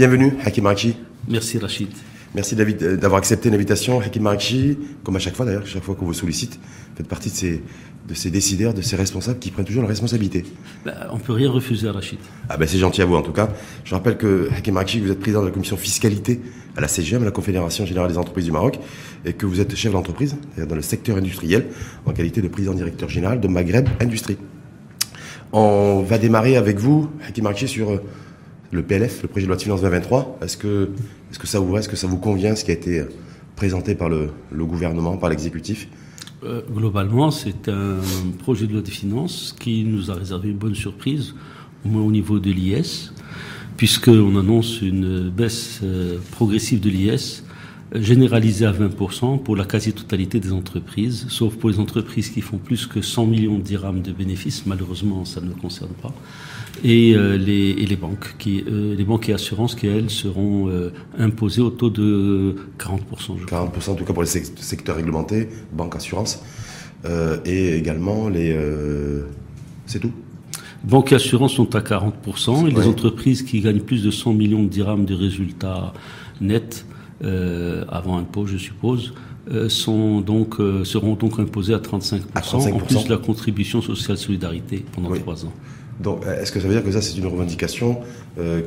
Bienvenue, Hakim Marchi. Merci Rachid. Merci David euh, d'avoir accepté l'invitation. Hakim Marchi, comme à chaque fois d'ailleurs, chaque fois qu'on vous sollicite, faites partie de ces, de ces décideurs, de ces responsables qui prennent toujours la responsabilité. Ben, on peut rien refuser Rachid. Ah ben c'est gentil à vous en tout cas. Je rappelle que Hakim Marchi, vous êtes président de la commission fiscalité à la CGM, la Confédération Générale des Entreprises du Maroc, et que vous êtes chef d'entreprise dans le secteur industriel en qualité de président directeur général de Maghreb Industrie. On va démarrer avec vous, Hakim Marchi, sur euh, le PLF, le projet de loi de finances 2023. Est-ce que, ça vous est-ce vous convient, ce qui a été présenté par le, le gouvernement, par l'exécutif? Euh, Globalement, c'est un projet de loi de finances qui nous a réservé une bonne surprise, au moins au niveau de l'IS, puisqu'on annonce une baisse euh, progressive de l'IS généralisée à 20% pour la quasi-totalité des entreprises, sauf pour les entreprises qui font plus que 100 millions de dirhams de bénéfices. Malheureusement, ça ne le concerne pas. Et, euh, les, et les, banques, qui, euh, les banques et assurances qui, elles, seront euh, imposées au taux de 40%. Je 40% en tout cas pour les secteurs réglementés, banque, assurance, et également les... C'est tout Banques et assurances sont à 40%, et les entreprises qui gagnent plus de 100 millions de dirhams de résultats nets avant impôt, je suppose, sont donc, euh, seront donc imposés à 35%, en plus de la contribution sociale solidarité pendant trois ans. Donc, est-ce que ça veut dire que ça, c'est une revendication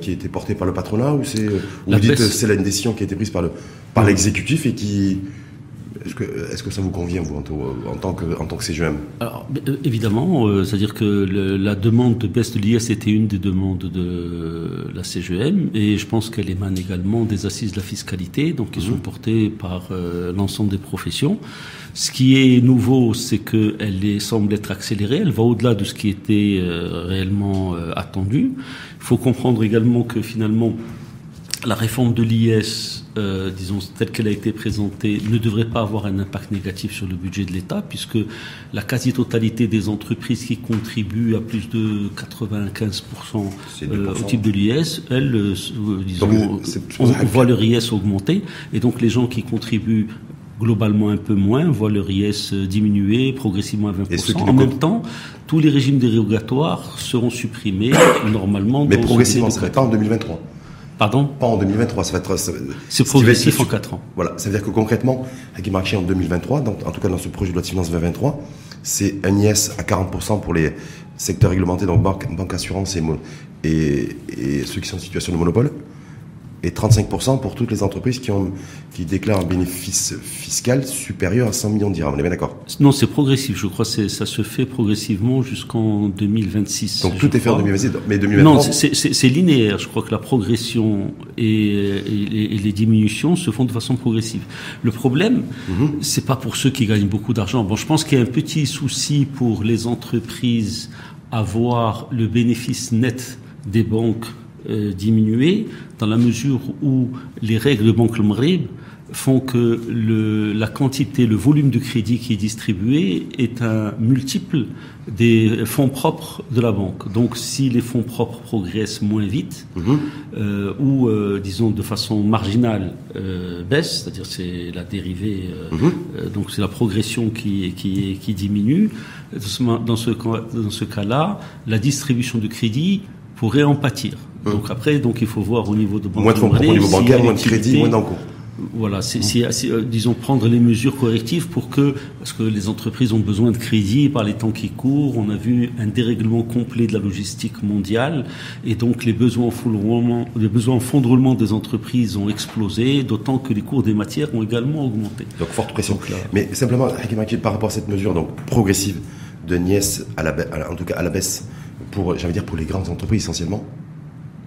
qui a été portée par le patronat ou c'est, vous dites que c'est une décision qui a été prise par le, par l'exécutif et qui, est-ce que, est que, ça vous convient, vous, en, tant que, en tant que CGM Alors, euh, évidemment, euh, c'est-à-dire que la demande de baisse de l'IS était une des demandes de la CGM, et je pense qu'elle émane également des assises de la fiscalité, donc qui sont mhm. portées par euh, l'ensemble des professions. Ce qui est nouveau, c'est qu'elle semble être accélérée, elle va au-delà de ce qui était réellement attendu. Il faut comprendre également que finalement, la réforme de l'IS, euh, disons telle qu'elle a été présentée, ne devrait pas avoir un impact négatif sur le budget de l'État, puisque la quasi-totalité des entreprises qui contribuent à plus de 95% euh, au type de l'IS, elles, euh, disons, on, voit leur IS augmenter, et donc les gens qui contribuent globalement un peu moins, voient leur IS diminuer progressivement à 20%. En même temps, tous les régimes dérogatoires seront supprimés normalement. Mais progressivement, ce serait pas en 2023 Pardon Pas en 2023, ça va être. C'est progressif en 4 ans. Voilà, ça veut dire que concrètement, Hakim en 2023, donc, en tout cas dans ce projet de loi de finances 2023, c'est un IS à 40% pour les secteurs réglementés, donc banque, banque assurance et, et, et ceux qui sont en situation de monopole et 35% pour toutes les entreprises qui, ont, qui déclarent un bénéfice fiscal supérieur à 100 millions de dirhams. On est bien d'accord? Non, c'est progressif. Je crois que ça se fait progressivement jusqu'en 2026. Donc tout est fait en 2026, mais 2023 Non, c'est linéaire. Je crois que la progression et, les diminutions se font de façon progressive. Le problème, mm-hmm. c'est pas pour ceux qui gagnent beaucoup d'argent. Bon, je pense qu'il y a un petit souci pour les entreprises à voir le bénéfice net des banques euh, diminuer dans la mesure où les règles de Banque Le font que le, la quantité, le volume de crédit qui est distribué est un multiple des fonds propres de la banque. Donc si les fonds propres progressent moins vite, mhm. euh, ou euh, disons de façon marginale euh, baissent, c'est-à-dire c'est la dérivée, mhm. donc c'est la progression qui, qui, qui diminue, dans ce, dans ce cas-là, la distribution de crédit pourrait en pâtir. Donc après, donc il faut voir au niveau de banque moins de fonds au niveau bancaire, moins de crédit, moins d'encours. Voilà, c'est, euh, disons prendre les mesures correctives pour que, parce que les entreprises ont besoin de crédit par les temps qui courent. On a vu un dérèglement complet de la logistique mondiale et donc les besoins en les besoins en fonds de roulement des entreprises ont explosé, d'autant que les cours des matières ont également augmenté. Donc forte pression. Mais simplement, par rapport à cette mesure donc progressive de Niès à la, en tout cas à la baisse pour, j'allais dire pour les grandes entreprises essentiellement.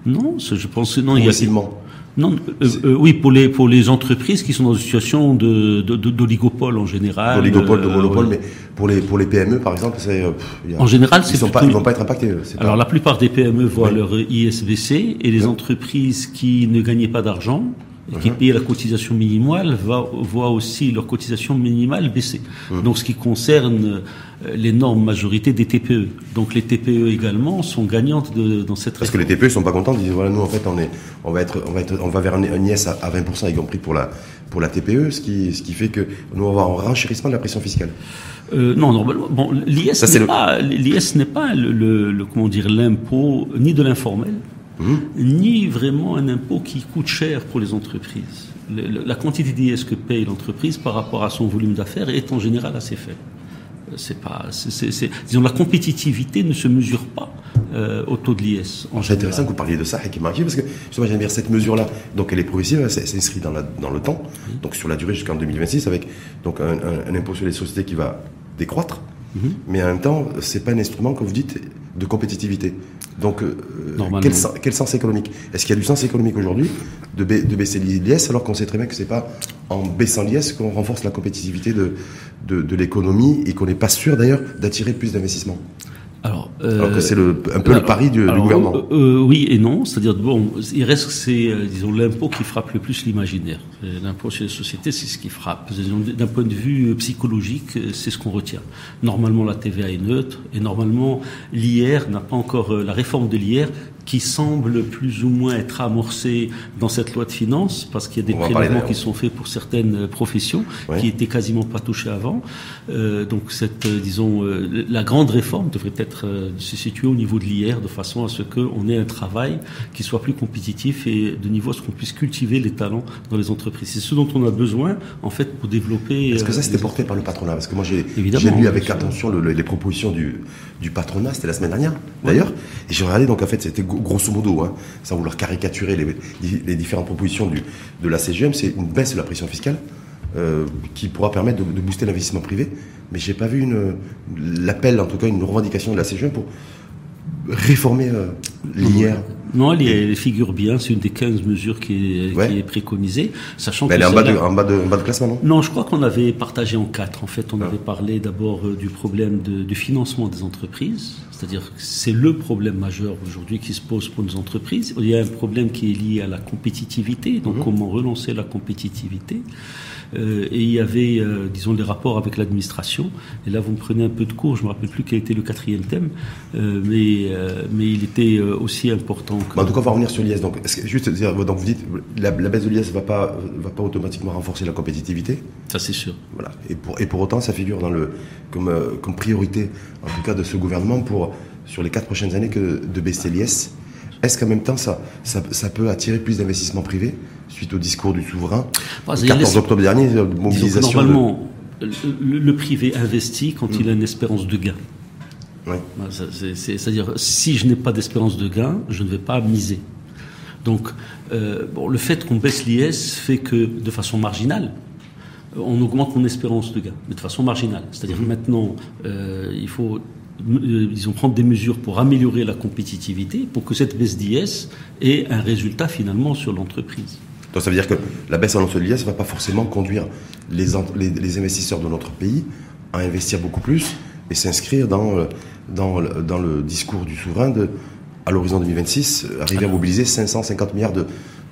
Non, je pense non. Il y a, non, euh, euh, oui, pour les pour les entreprises qui sont dans une situation de d'oligopole en général. D'oligopole, de euh, monopole, mais pour les pour les PME par exemple, c'est. en général, c'est. Ils sont pas, ils vont pas être impactés. Alors la plupart des PME voient leur ISBC et les entreprises qui ne gagnaient pas d'argent qui payaient la cotisation minimale voient aussi leur cotisation minimale baisser. Donc ce qui concerne euh, l'énorme majorité des TPE. Donc les TPE également sont gagnantes de, dans cette Parce que les TPE ne sont pas contents, ils disent voilà nous en fait on est on va être on va être on va vers un, IS à, 20% y compris pour la pour la TPE, ce qui ce qui fait que nous on va avoir un renchérissement de la pression fiscale. Euh, non, normalement, bon, l'IS n'est pas, l'IS n'est pas le, le, comment dire l'impôt ni de l'informel mmh. ni vraiment un impôt qui coûte cher pour les entreprises. la quantité d'IS que paye l'entreprise par rapport à son volume d'affaires est en général assez faible. C'est pas, c'est, disons, la compétitivité ne se mesure pas euh, au taux de l'IS. C'est intéressant que vous parliez de ça, Hakim parce que justement, j'aime bien cette mesure-là. Donc, elle est progressive, elle s'inscrit dans, dans le temps, donc sur la durée jusqu'en 2026, avec donc un, un, impôt sur les sociétés qui va décroître. Mhm. Mais en même temps, c'est pas un instrument, comme vous dites, de compétitivité. Donc, euh, quel, quel, sens économique? Est-ce qu'il y a du sens économique aujourd'hui de, de, baisser l'IS alors qu'on sait très bien que c'est pas en baissant l'IS qu'on renforce la compétitivité de, de, de l'économie et qu'on n'est pas sûr d'ailleurs d'attirer plus d'investissements? Alors, euh, que c'est le, un peu le pari du, gouvernement. Euh, euh, oui et non, c'est-à-dire bon, il reste que c'est disons l'impôt qui frappe le plus l'imaginaire. L'impôt sur les sociétés, c'est ce qui frappe. D'un point de vue psychologique, c'est ce qu'on retient. Normalement, la TVA est neutre et normalement l'IR n'a pas encore la réforme de l'IR qui semble plus ou moins être amorcé dans cette loi de finances, parce qu'il y a des prélèvements qui sont faits pour certaines professions qui étaient quasiment pas touchées avant. Euh, donc cette, euh, disons, euh, la grande réforme devrait être euh, se situer au niveau de l'IR de façon à ce qu'on ait un travail qui soit plus compétitif et de niveau à ce qu'on puisse cultiver les talents dans les entreprises. C'est ce dont on a besoin en fait pour développer. Est-ce que ça c'était porté par le patronat? Parce que moi j'ai lu avec attention le, les propositions du, du patronat, c'était la semaine dernière d'ailleurs, et j'ai regardé donc en fait c'était grosso modo, hein, sans vouloir caricaturer les, différentes propositions du, de la CGM, c'est une baisse de la pression fiscale euh, qui pourra permettre de, booster l'investissement privé. Mais j'ai pas vu l'appel, en tout cas une revendication de la CGM pour réformer euh, l'IR. Non, elle, figure bien, c'est une des 15 mesures qui est, préconisée. Sachant elle est en bas, de, en, bas de, classement, non? Non, je crois qu'on avait partagé en quatre. En fait, on ah. avait parlé d'abord euh, du problème du financement des entreprises, c'est-à-dire que c'est le problème majeur aujourd'hui qui se pose pour nos entreprises. Il y a un problème qui est lié à la compétitivité, donc mhm. comment relancer la compétitivité. Euh, et il y avait, euh, disons, des rapports avec l'administration. Et là, vous me prenez un peu de cours, je ne me rappelle plus quel était le quatrième thème, euh, mais, mais il était aussi important. Que... En tout cas, on va revenir sur l'IS. Donc, juste dire, donc vous dites, la, baisse de l'IS ne va pas, va pas automatiquement renforcer la compétitivité Ça, c'est sûr. Voilà. Et pour, et pour autant, ça figure dans le, comme, comme priorité, en tout cas, de ce gouvernement pour, sur les quatre prochaines années, que de baisser l'IS. Est-ce qu'en même temps, ça, ça, ça peut attirer plus d'investissements privés suite au discours du souverain Le 14 octobre dernier, mobilisation. Normalement, le, privé investit quand il a une espérance de gain. Bah, c'est-à-dire, si je n'ai pas d'espérance de gain, je ne vais pas miser. Donc, euh, bon, le fait qu'on baisse l'IS fait que, de façon marginale, on augmente mon espérance de gain, mais de façon marginale. C'est-à-dire mm-hmm. maintenant, euh, il faut euh, ils ont prendre des mesures pour améliorer la compétitivité, pour que cette baisse d'IS ait un résultat finalement sur l'entreprise. Donc ça veut dire que la baisse en de l'IS ne va pas forcément conduire les, les, investisseurs de notre pays à investir beaucoup plus et s'inscrire dans, euh, dans, dans, le discours du souverain de, à l'horizon 2026, arriver à mobiliser 550 milliards de,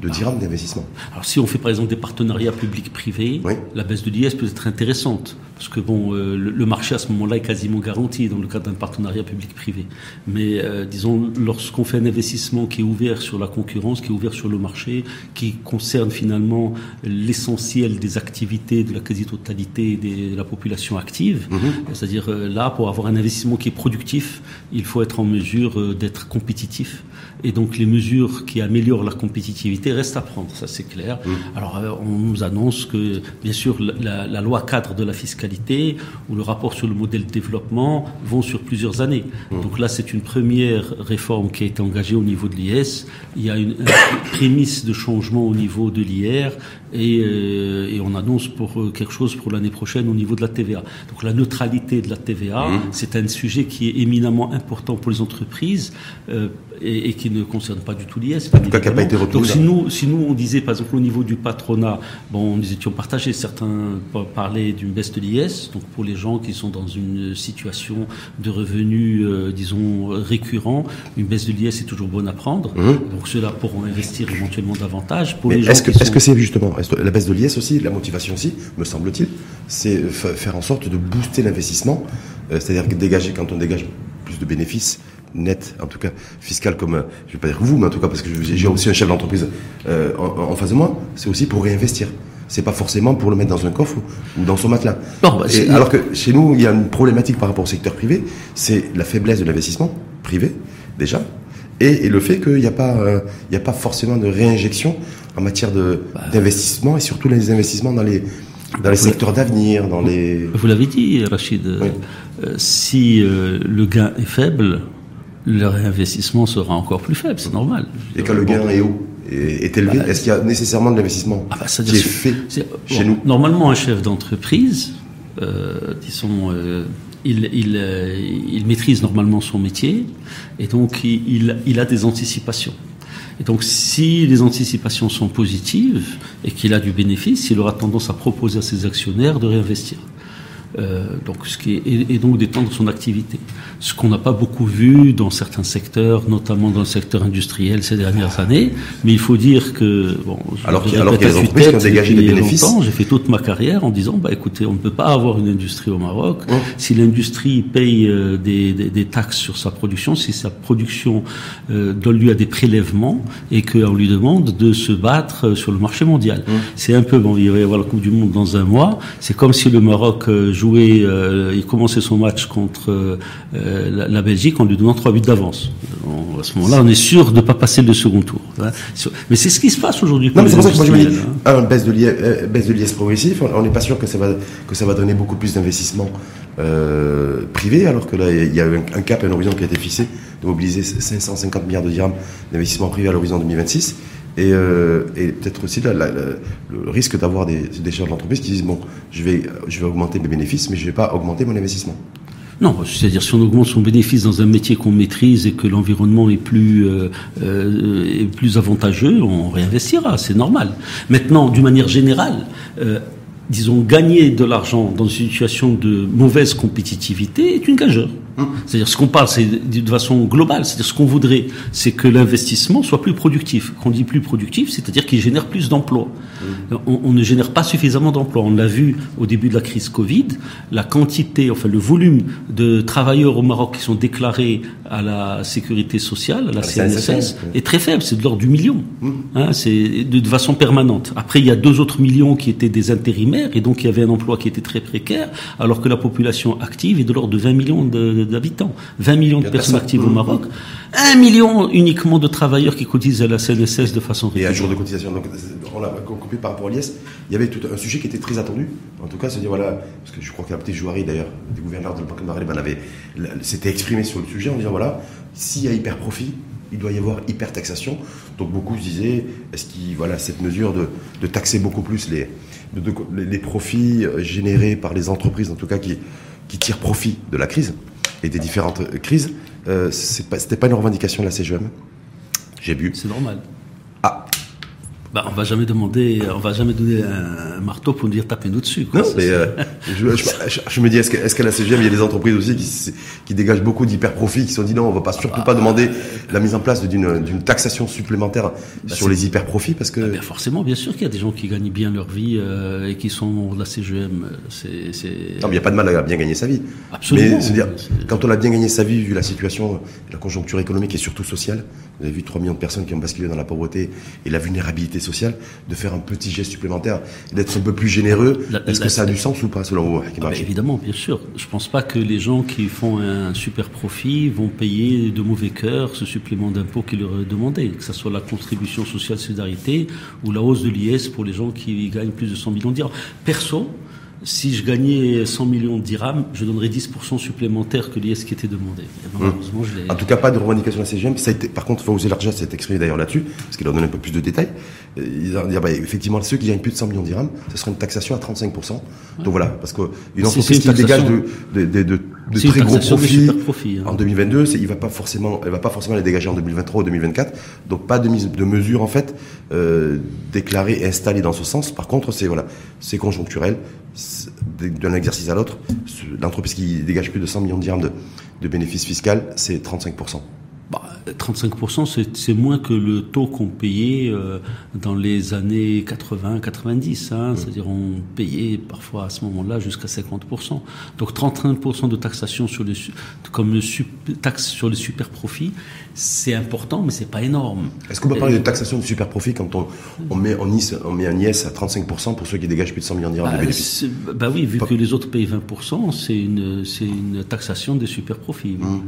de dirhams d'investissement. Alors si on fait par exemple des partenariats publics-privés, la baisse de l'IS peut être intéressante, parce que bon, euh, le, marché à ce moment-là est quasiment garanti dans le cadre d'un partenariat public-privé. Mais euh, disons, lorsqu'on fait un investissement qui est ouvert sur la concurrence, qui est ouvert sur le marché, qui concerne finalement l'essentiel des activités de la quasi-totalité de la population active, mhm. c'est-à-dire euh, là, pour avoir un investissement qui est productif, il faut être en mesure d'être compétitif. Et donc les mesures qui améliorent la compétitivité restent à prendre, ça c'est clair. Mmh. Alors euh, on nous annonce que bien sûr la, la, loi cadre de la fiscalité ou le rapport sur le modèle de développement vont sur plusieurs années. Mmh. Donc là c'est une première réforme qui a été engagée au niveau de l'IS. Il y a une, prémisse de changement au niveau de l'IR et, euh, et, on annonce pour euh, quelque chose pour l'année prochaine au niveau de la TVA. Donc la neutralité de la TVA, mmh. c'est un sujet qui est éminemment important pour les entreprises euh, et, et, qui ne concerne pas du tout l'IS. En tout cas, qui n'a pas été retenu. Donc si nous, si nous, on disait, par exemple, au niveau du patronat, bon, nous étions partagés, certains parlaient d'une baisse de l'IS, donc pour les gens qui sont dans une situation de revenus, euh, disons, récurrents, une baisse de l'IS est toujours bonne à prendre. Mmh. Donc ceux-là pourront investir éventuellement davantage. Pour est-ce que, est-ce que c'est justement, la baisse de l'IS aussi, la motivation aussi, me semble-t-il, c'est faire en sorte de booster l'investissement, euh, c'est-à-dire que dégager, quand on dégage plus de bénéfices, net, en tout cas fiscal, comme je vais pas dire vous, mais en tout cas parce que j'ai aussi un chef d'entreprise euh, en, face de moi, c'est aussi pour réinvestir. C'est pas forcément pour le mettre dans un coffre ou, dans son matelas. Bah, alors que chez nous, il y a une problématique par rapport au secteur privé, c'est la faiblesse de l'investissement privé déjà, et, le fait qu'il n'y a, pas, euh, il a pas forcément de réinjection en matière bah, d'investissement et surtout les investissements dans les, dans les secteurs d'avenir, dans les... Vous l'avez dit, Rachid, euh, si euh, le gain est faible, le réinvestissement sera encore plus faible, c'est normal. Et quand le gain est haut est, élevé, bah, est-ce qu'il y a nécessairement de l'investissement ah bah, qui est fait chez nous Normalement, un chef d'entreprise, disons il, il, euh, il, maîtrise normalement son métier et donc il, il, a des anticipations. Et donc si les anticipations sont positives et qu'il a du bénéfice, il aura tendance à proposer à ses actionnaires de réinvestir. Euh, donc, ce qui est, et, donc d'étendre son activité. Ce qu'on n'a pas beaucoup vu dans certains secteurs, notamment dans le secteur industriel ces dernières années. Mais il faut dire que bon, alors qu'il y a des entreprises qui ont dégagé des bénéfices. J'ai fait toute ma carrière en disant bah écoutez, on ne peut pas avoir une industrie au Maroc si l'industrie paye euh, des, des, des, taxes sur sa production, si sa production euh, donne lieu à des prélèvements et qu'on lui demande de se battre euh, sur le marché mondial. C'est un peu bon, il va y avoir la Coupe du Monde dans un mois. C'est comme si le Maroc euh, il commençait son match contre euh, la, Belgique en lui donnant trois buts d'avance. À ce moment-là, on est sûr de ne pas passer le second tour. Hein. Mais c'est ce qui se passe aujourd'hui. Non, mais c'est pour ça que moi je me dis, un baisse de l'IS euh, progressif, on n'est pas sûr que ça va que ça va donner beaucoup plus d'investissements privés, alors que là il y a un, cap, un horizon qui a été fixé de mobiliser 550 milliards de dirhams d'investissements privés à l'horizon 2026. Et, euh, et peut-être aussi le risque d'avoir des, des chefs d'entreprise qui disent bon, je vais, je vais augmenter mes bénéfices, mais je ne vais pas augmenter mon investissement. Non, c'est-à-dire si on augmente son bénéfice dans un métier qu'on maîtrise et que l'environnement est plus euh, euh, plus avantageux, on réinvestira, c'est normal. Maintenant, d'une manière générale, euh, disons gagner de l'argent dans une situation de mauvaise compétitivité est une gageure. C'est-à-dire, ce qu'on parle, c'est de façon globale. C'est-à-dire, ce qu'on voudrait, c'est que l'investissement soit plus productif. Quand on dit plus productif, c'est-à-dire qu'il génère plus d'emplois. On, ne génère pas suffisamment d'emplois. On l'a vu au début de la crise Covid. La quantité, enfin, le volume de travailleurs au Maroc qui sont déclarés à la sécurité sociale, à la CNSS, est très faible. C'est de l'ordre du million. Mmh. Hein, c'est de, de, façon permanente. Après, il y a deux autres millions qui étaient des intérimaires et donc il y avait un emploi qui était très précaire, alors que la population active est de l'ordre de 20 millions de d'habitants, 20 millions de personnes actives au Maroc, 1 million uniquement de travailleurs qui cotisent à la CNSS de façon régulière. Et un jour de cotisation. Donc, on l'a compris par rapport à l'IS. Il y avait tout un sujet qui était très attendu. En tout cas, c'est dire voilà, parce que je crois petite Jouari, d'ailleurs, du gouverneur de la Banque de Maghreb, avait, s'était exprimé sur le sujet en disant voilà, s'il y a hyper profit, il doit y avoir hyper taxation. Donc beaucoup se disaient, est-ce qu'il voilà cette mesure de, de, taxer beaucoup plus les, les profits générés par les entreprises, en tout cas qui, qui tirent profit de la crise, et des différentes crises, euh, c'était pas une revendication de la CGM. J'ai bu. C'est normal. Ah, bah, on va jamais demander, on va jamais donner un marteau pour nous dire tapez-nous dessus. non, mais euh, je, je, me dis, est-ce qu'à la CGM, il y a des entreprises aussi qui, qui dégagent beaucoup d'hyper profits, qui se sont dit non, on va pas surtout pas demander la mise en place d'une taxation supplémentaire bah, sur les hyper profits parce que. Bah, forcément, bien sûr qu'il y a des gens qui gagnent bien leur vie euh, et qui sont de la CGM. Non, mais il n'y a pas de mal à bien gagner sa vie. Absolument. Mais dire, quand on a bien gagné sa vie, vu la situation, la conjoncture économique et surtout sociale, vous avez vu 3 millions de personnes qui ont basculé dans la pauvreté et la vulnérabilité sociale, de faire un petit geste supplémentaire, d'être un peu plus généreux. Est-ce que ça a du sens ou pas, selon vous ah, Évidemment, bien sûr. Je ne pense pas que les gens qui font un super profit vont payer de mauvais cœur ce supplément d'impôt qui leur est demandé, que ce soit la contribution sociale solidarité ou la hausse de l'IS pour les gens qui gagnent plus de 100 millions de Perso, si je gagnais 100 millions de dirhams, je donnerais 10% supplémentaire que l'IS qui était demandé. Hum. En tout cas, pas de revendication de la CGM. Ça a été, par contre, Fawzi Larja s'est exprimé d'ailleurs là-dessus, parce qu'il leur donne un peu plus de détails. Ils ont dit, bah, effectivement, ceux qui gagnent plus de 100 millions de dirhams, ce sera une taxation à 35%. Donc voilà, parce qu'une entreprise qui dégage de, de, de, de très gros profits, profit, hein. en 2022, il va pas forcément, elle va pas forcément les dégager en 2023 ou 2024. Donc pas de mise de mesure en fait euh, déclarée et installée dans ce sens. Par contre, c'est voilà, c'est conjoncturel d'un exercice à l'autre, l'entreprise qui dégage plus de 100 millions de dirhams de, de bénéfices fiscaux, c'est 35%. 35%, bah, c'est moins que le taux qu'on payait euh, dans les années 80-90. Hein, C'est-à-dire on payait parfois à ce moment-là jusqu'à 50%. Donc 35% de taxation sur les, comme taxe sur les super profits, c'est important, mais c'est pas énorme. Est-ce qu'on peut parler de taxation de super profit quand on, on, met, on, on met un IS à 35% pour ceux qui dégagent plus de 100 millions d'euros de bah, bénéfices? Bah oui, vu que les autres payent 20%, c'est une, une taxation des super profits. Mmh.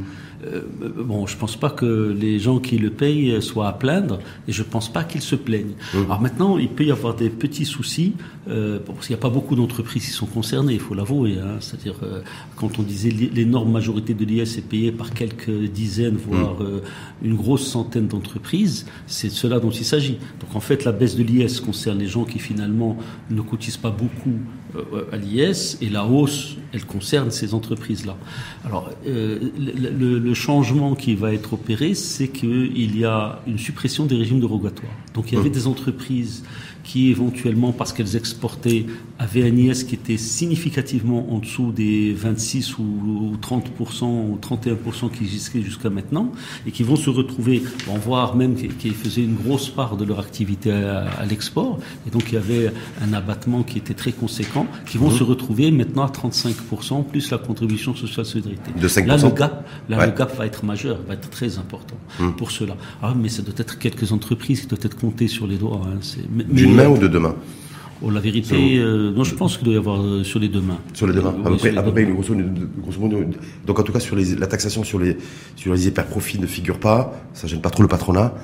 Euh, bon, je pense pas que les gens qui le payent soient à plaindre, et je pense pas qu'ils se plaignent. Mmh. Alors maintenant, il peut y avoir des petits soucis, euh, parce qu'il n'y a pas beaucoup d'entreprises qui sont concernées, il faut l'avouer. Hein, C'est-à-dire, euh, quand on disait l'énorme majorité de l'IS est payée par quelques dizaines, voire mmh. une grosse centaine d'entreprises, c'est de cela dont il s'agit. Donc en fait, la baisse de l'IS concerne les gens qui finalement ne cotisent pas beaucoup à l'IS, et la hausse, elle concerne ces entreprises-là. Alors, le, le, changement qui va être opéré, c'est qu'il y a une suppression des régimes dérogatoires. Donc il y avait mmh. des entreprises qui éventuellement, parce qu'elles exportaient, avaient un IS qui était significativement en dessous des 26 ou 30% ou 31% qui existaient jusqu'à maintenant, et qui vont se retrouver, voire même qui faisaient une grosse part de leur activité à, l'export, et donc il y avait un abattement qui était très conséquent, qui vont mmh. se retrouver maintenant à 35% plus la contribution sociale solidarité. De 5%. Là, le gap, là, le gap va être majeur, va être très important mmh. pour cela. Ah, mais ça doit être quelques entreprises qui doivent être comptées sur les doigts. Hein. Mais, demain ou de demain Oh, la vérité, euh, non, je pense qu'il doit y avoir euh, sur les deux mains. Sur les deux mains. à, peu près, à peu près, grosso, modo, donc en tout cas sur les, la taxation sur les sur les hyper profits ne figure pas, ça gêne pas trop le patronat.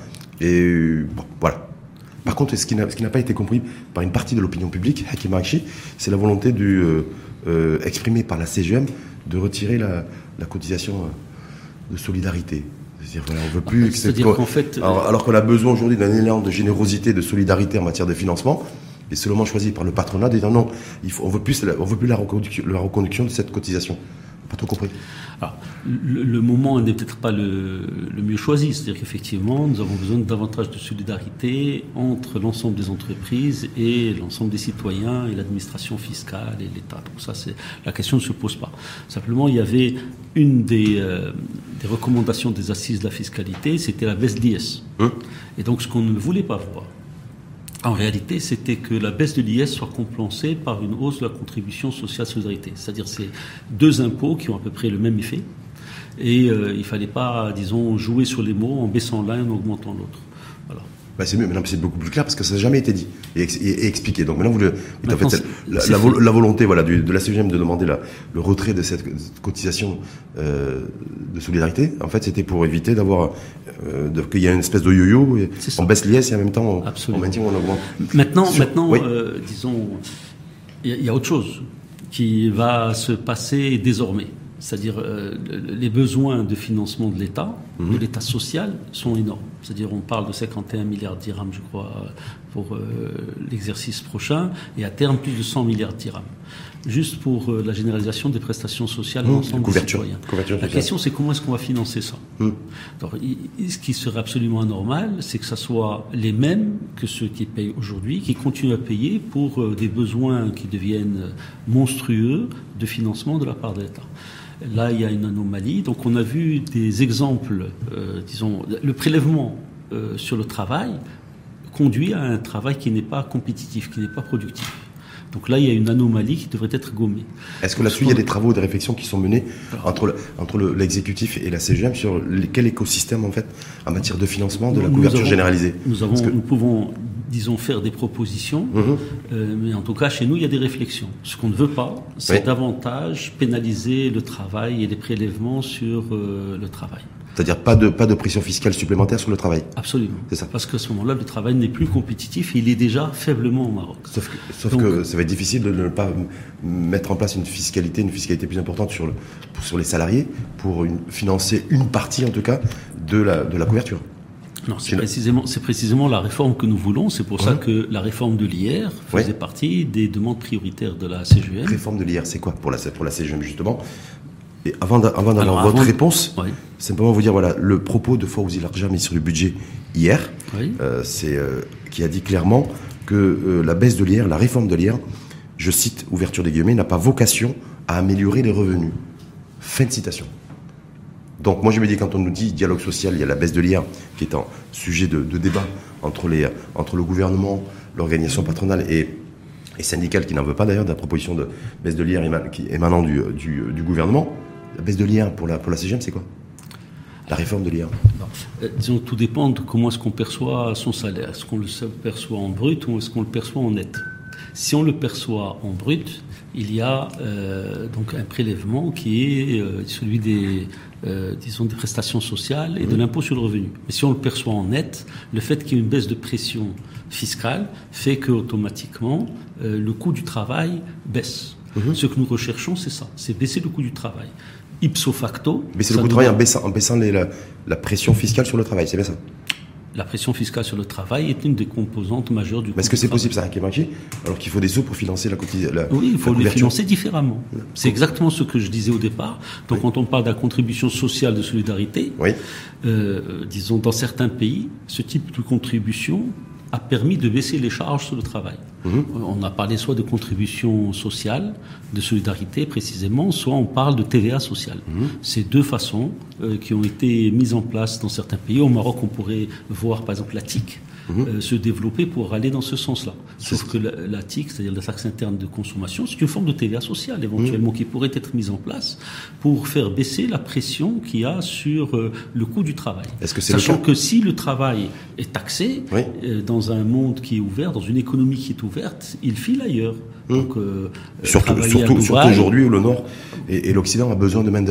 Et bon, voilà. Par contre, ce qui n'a pas été compris par une partie de l'opinion publique, Hakim c'est la volonté du, euh, exprimée par la CGM de retirer la, la cotisation de solidarité. C'est-à-dire, voilà, on veut plus. Fait, alors, alors qu'on a besoin aujourd'hui d'un élan de générosité, de solidarité en matière de financement, et seulement choisi par le patronat, disant non, il faut, on veut plus, on veut plus la reconduction, la reconduction de cette cotisation. Pas trop compris. Alors, le, moment n'est peut-être pas le, mieux choisi. C'est-à-dire qu'effectivement, nous avons besoin davantage de solidarité entre l'ensemble des entreprises et l'ensemble des citoyens et l'administration fiscale et l'État. Donc ça, c'est la question ne se pose pas. Simplement, il y avait une des, euh, des recommandations des assises de la fiscalité, c'était la baisse d'IS. Hein? Et donc, ce qu'on ne voulait pas voir, en réalité, c'était que la baisse de l'IS soit compensée par une hausse de la contribution sociale solidarité. C'est-à-dire c'est deux impôts qui ont à peu près le même effet. Et euh, il ne fallait pas, disons, jouer sur les mots en baissant l'un et en augmentant l'autre. Bah c'est mieux, maintenant c'est beaucoup plus clair parce que ça n'a jamais été dit et, expliqué. Donc maintenant, vous le, en fait, la, volonté voilà, de la CGM de demander la, le retrait de cette cotisation euh, de solidarité, en fait, c'était pour éviter d'avoir euh, qu'il y ait une espèce de yo-yo, on baisse l'IS et en même temps on, maintient ou on augmente. Maintenant, maintenant euh, disons, il y, a autre chose qui va se passer désormais c'est-à-dire euh, les besoins de financement de l'État, de mhm. l'État social, sont énormes. C'est-à-dire on parle de 51 milliards de dirhams, je crois, pour euh, l'exercice prochain, et à terme plus de 100 milliards de dirhams. Juste pour euh, la généralisation des prestations sociales mmh, l'ensemble des citoyens. la question c'est comment est-ce qu'on va financer ça mmh. Ce qui serait absolument anormal, c'est que ce soit les mêmes que ceux qui payent aujourd'hui, qui continuent à payer pour des besoins qui deviennent monstrueux de financement de la part de l'État. Là, il y a une anomalie. Donc, on a vu des exemples, euh, disons, le prélèvement euh, sur le travail conduit à un travail qui n'est pas compétitif, qui n'est pas productif. Donc là, il y a une anomalie qui devrait être gommée. Est-ce que là-dessus, il y a des travaux, des réflexions qui sont menés entre, entre l'exécutif et la CGM sur quel écosystème, en fait, en matière de financement de la couverture généralisée nous, avons, nous pouvons disons, faire des propositions, mhm. euh, mais en tout cas, chez nous, il y a des réflexions. Ce qu'on ne veut pas, c'est davantage pénaliser le travail et les prélèvements sur euh, le travail. C'est-à-dire pas de, pas de pression fiscale supplémentaire sur le travail. Absolument. C'est ça. Parce qu'à ce moment-là, le travail n'est plus compétitif et il est déjà faiblement au Maroc. Sauf, que, sauf que, ça va être difficile de ne pas mettre en place une fiscalité, une fiscalité plus importante sur, le, sur les salariés pour une, financer une partie, en tout cas, de la, de la couverture. Non, c'est précisément, c'est précisément la réforme que nous voulons. C'est pour ça que la réforme de l'IR faisait partie des demandes prioritaires de la CGM. Réforme de l'IR, c'est quoi pour la, pour la CGM justement? Et avant, d'avoir votre réponse, simplement vous dire voilà, le propos de Fawzi Larjami sur le budget hier, euh, c'est euh, qui a dit clairement que euh, la baisse de l'IR, la réforme de l'IR, je cite ouverture des guillemets, n'a pas vocation à améliorer les revenus. Fin de citation. Donc moi je me dis quand on nous dit dialogue social, il y a la baisse de l'IA qui est un sujet de, débat entre, les, entre le gouvernement, l'organisation patronale et, et syndicale qui n'en veut pas d'ailleurs de la proposition de baisse de l'IA émanant du, du, gouvernement. La baisse de l'IA pour la, pour la CGM c'est quoi? La réforme de l'IA euh, Disons, tout dépend de comment est-ce qu'on perçoit son salaire. Est-ce qu'on le perçoit en brut ou est-ce qu'on le perçoit en net? Si on le perçoit en brut, il y a euh, donc un prélèvement qui est euh, celui des, euh, disons, des prestations sociales et de l'impôt sur le revenu. Mais si on le perçoit en net, le fait qu'il y ait une baisse de pression fiscale fait que automatiquement le coût du travail baisse. Mhm. Ce que nous recherchons, c'est ça, c'est baisser le coût du travail. Ipso facto. Baisser le coût du travail en baissant, en baissant la, la pression fiscale sur le travail, c'est bien ça la pression fiscale sur le travail est une des composantes majeures du. Mais est-ce que c'est possible ça, Kémaki Alors qu'il faut des sous pour financer la cotisation Oui, il faut les financer différemment. C'est exactement ce que je disais au départ. Donc, quand on parle de la contribution sociale de solidarité, oui. euh, disons dans certains pays, ce type de contribution a permis de baisser les charges sur le travail. Mhm. On a parlé soit de contribution sociale, de solidarité précisément, soit on parle de TVA sociale. Mhm. C'est deux façons euh, qui ont été mises en place dans certains pays. Au Maroc, on pourrait voir par exemple la TIC, Mhm. Euh, se développer pour aller dans ce sens-là. Sauf que la, TIC, c'est-à-dire la taxe interne de consommation, c'est une forme de TVA sociale éventuellement mhm. qui pourrait être mise en place pour faire baisser la pression qu'il y a sur euh, le coût du travail. Est-ce que c'est Sachant que si le travail est taxé euh, dans un monde qui est ouvert, dans une économie qui est ouverte, il file ailleurs. Mhm. Donc, surtout, surtout, surtout aujourd'hui où le Nord et l'Occident a besoin de main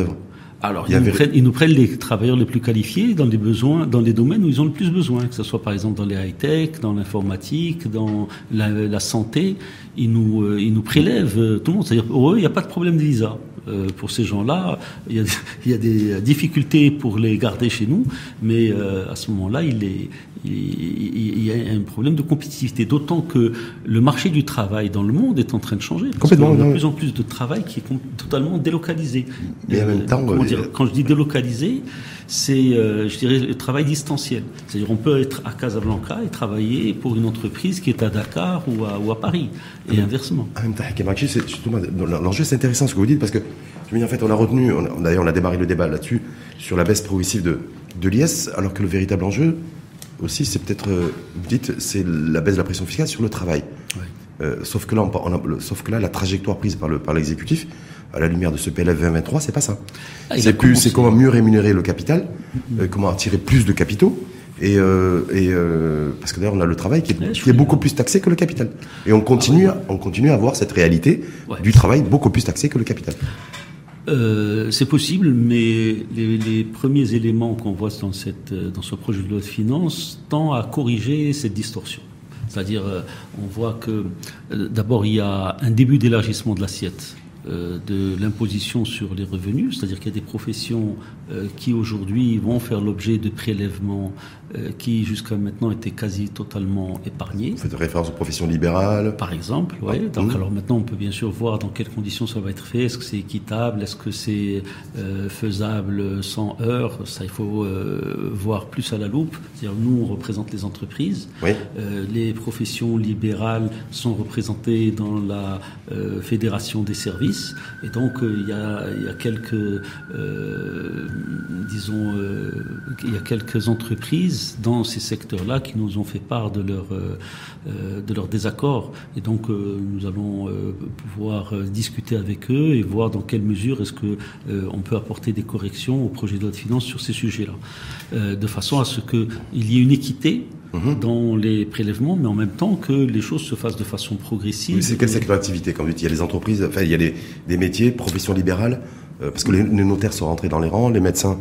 Alors, ils nous, prennent, les travailleurs les plus qualifiés dans les besoins, dans les domaines où ils ont le plus besoin, que ce soit par exemple dans les high-tech, dans l'informatique, dans la, santé. Ils nous, euh, ils nous prélèvent euh, tout le monde. C'est-à-dire, pour eux, il n'y a pas de problème de visa. Euh, pour ces gens-là, il y, a, il y, a, des difficultés pour les garder chez nous, mais euh, à ce moment-là, il, est, il, y a un problème de compétitivité. D'autant que le marché du travail dans le monde est en train de changer. Parce Complètement. Il y a de plus en plus de travail qui est totalement délocalisé. Mais en même temps, quand je dis délocalisé, c'est, euh, je dirais, le travail distanciel. C'est-à-dire, on peut être à Casablanca et travailler pour une entreprise qui est à Dakar ou à, ou à Paris, et inversement. Même temps, l'enjeu, c'est intéressant ce que vous dites, parce que, je en fait, on a retenu, d'ailleurs, on a démarré le débat là-dessus, sur la baisse progressive de, de l'IS, alors que le véritable enjeu, aussi, c'est peut-être, euh, vous dites, c'est la baisse de la pression fiscale sur le travail. Euh, sauf que là, on, a, sauf que là, la trajectoire prise par le par l'exécutif, à la lumière de ce PLF 2023, c'est pas ça. Ah, c'est plus, c'est comment mieux rémunérer le capital, euh, comment attirer plus de capitaux. Et, euh, et euh, parce que d'ailleurs on a le travail qui est, qui est beaucoup plus taxé que le capital. Et on continue, ah on continue à voir cette réalité du travail beaucoup plus taxé que le capital. C'est possible, mais les, les premiers éléments qu'on voit dans, cette, dans ce projet de loi de finances tendent à corriger cette distorsion. C'est-à-dire, on voit que d'abord il y a un début d'élargissement de l'assiette de l'imposition sur les revenus, c'est-à-dire qu'il y a des professions euh, qui aujourd'hui vont faire l'objet de prélèvements euh, qui jusqu'à maintenant étaient quasi totalement épargnés. Vous faites référence aux professions libérales. Par exemple, oui. Ah, Donc alors maintenant on peut bien sûr voir dans quelles conditions ça va être fait, est-ce que c'est équitable, est-ce que c'est faisable sans heures, ça il faut voir plus à la loupe. C'est-à-dire nous on représente les entreprises, les professions libérales sont représentées dans la fédération des services. Et donc, euh, il y, a, quelques, euh, disons, euh, il y a quelques entreprises dans ces secteurs-là qui nous ont fait part de leur, de leur désaccord. Et donc, nous allons pouvoir discuter avec eux et voir dans quelle mesure est-ce que on peut apporter des corrections au projet de loi de finances sur ces sujets-là, de façon à ce qu'il y ait une équité Mhm. dans les prélèvements, mais en même temps que les choses se fassent de façon progressive. c'est quel secteur d'activité quand vous dites Il y a les entreprises, enfin il y a des, des métiers, professions libérales, euh, parce que les, notaires sont rentrés dans les rangs, les médecins,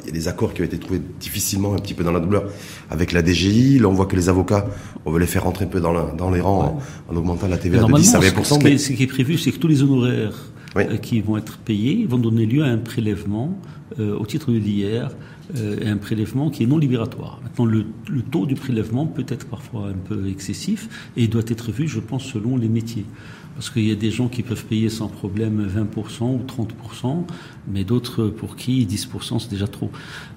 il y a des accords qui ont été trouvés difficilement, un petit peu dans la douleur, avec la DGI. Là, on voit que les avocats, on veut les faire rentrer un peu dans, dans les rangs en, augmentant la TVA de 10 à 20 ce, qui est, ce qui est prévu, c'est que tous les honoraires euh, qui vont être payés vont donner lieu à un prélèvement euh, au titre de l'IR euh, et un prélèvement qui est non libératoire. Maintenant, le, taux du prélèvement peut être parfois un peu excessif et il doit être vu, je pense, selon les métiers. Parce qu'il y a des gens qui peuvent payer sans problème 20% ou 30%, mais d'autres pour qui 10% c'est déjà trop.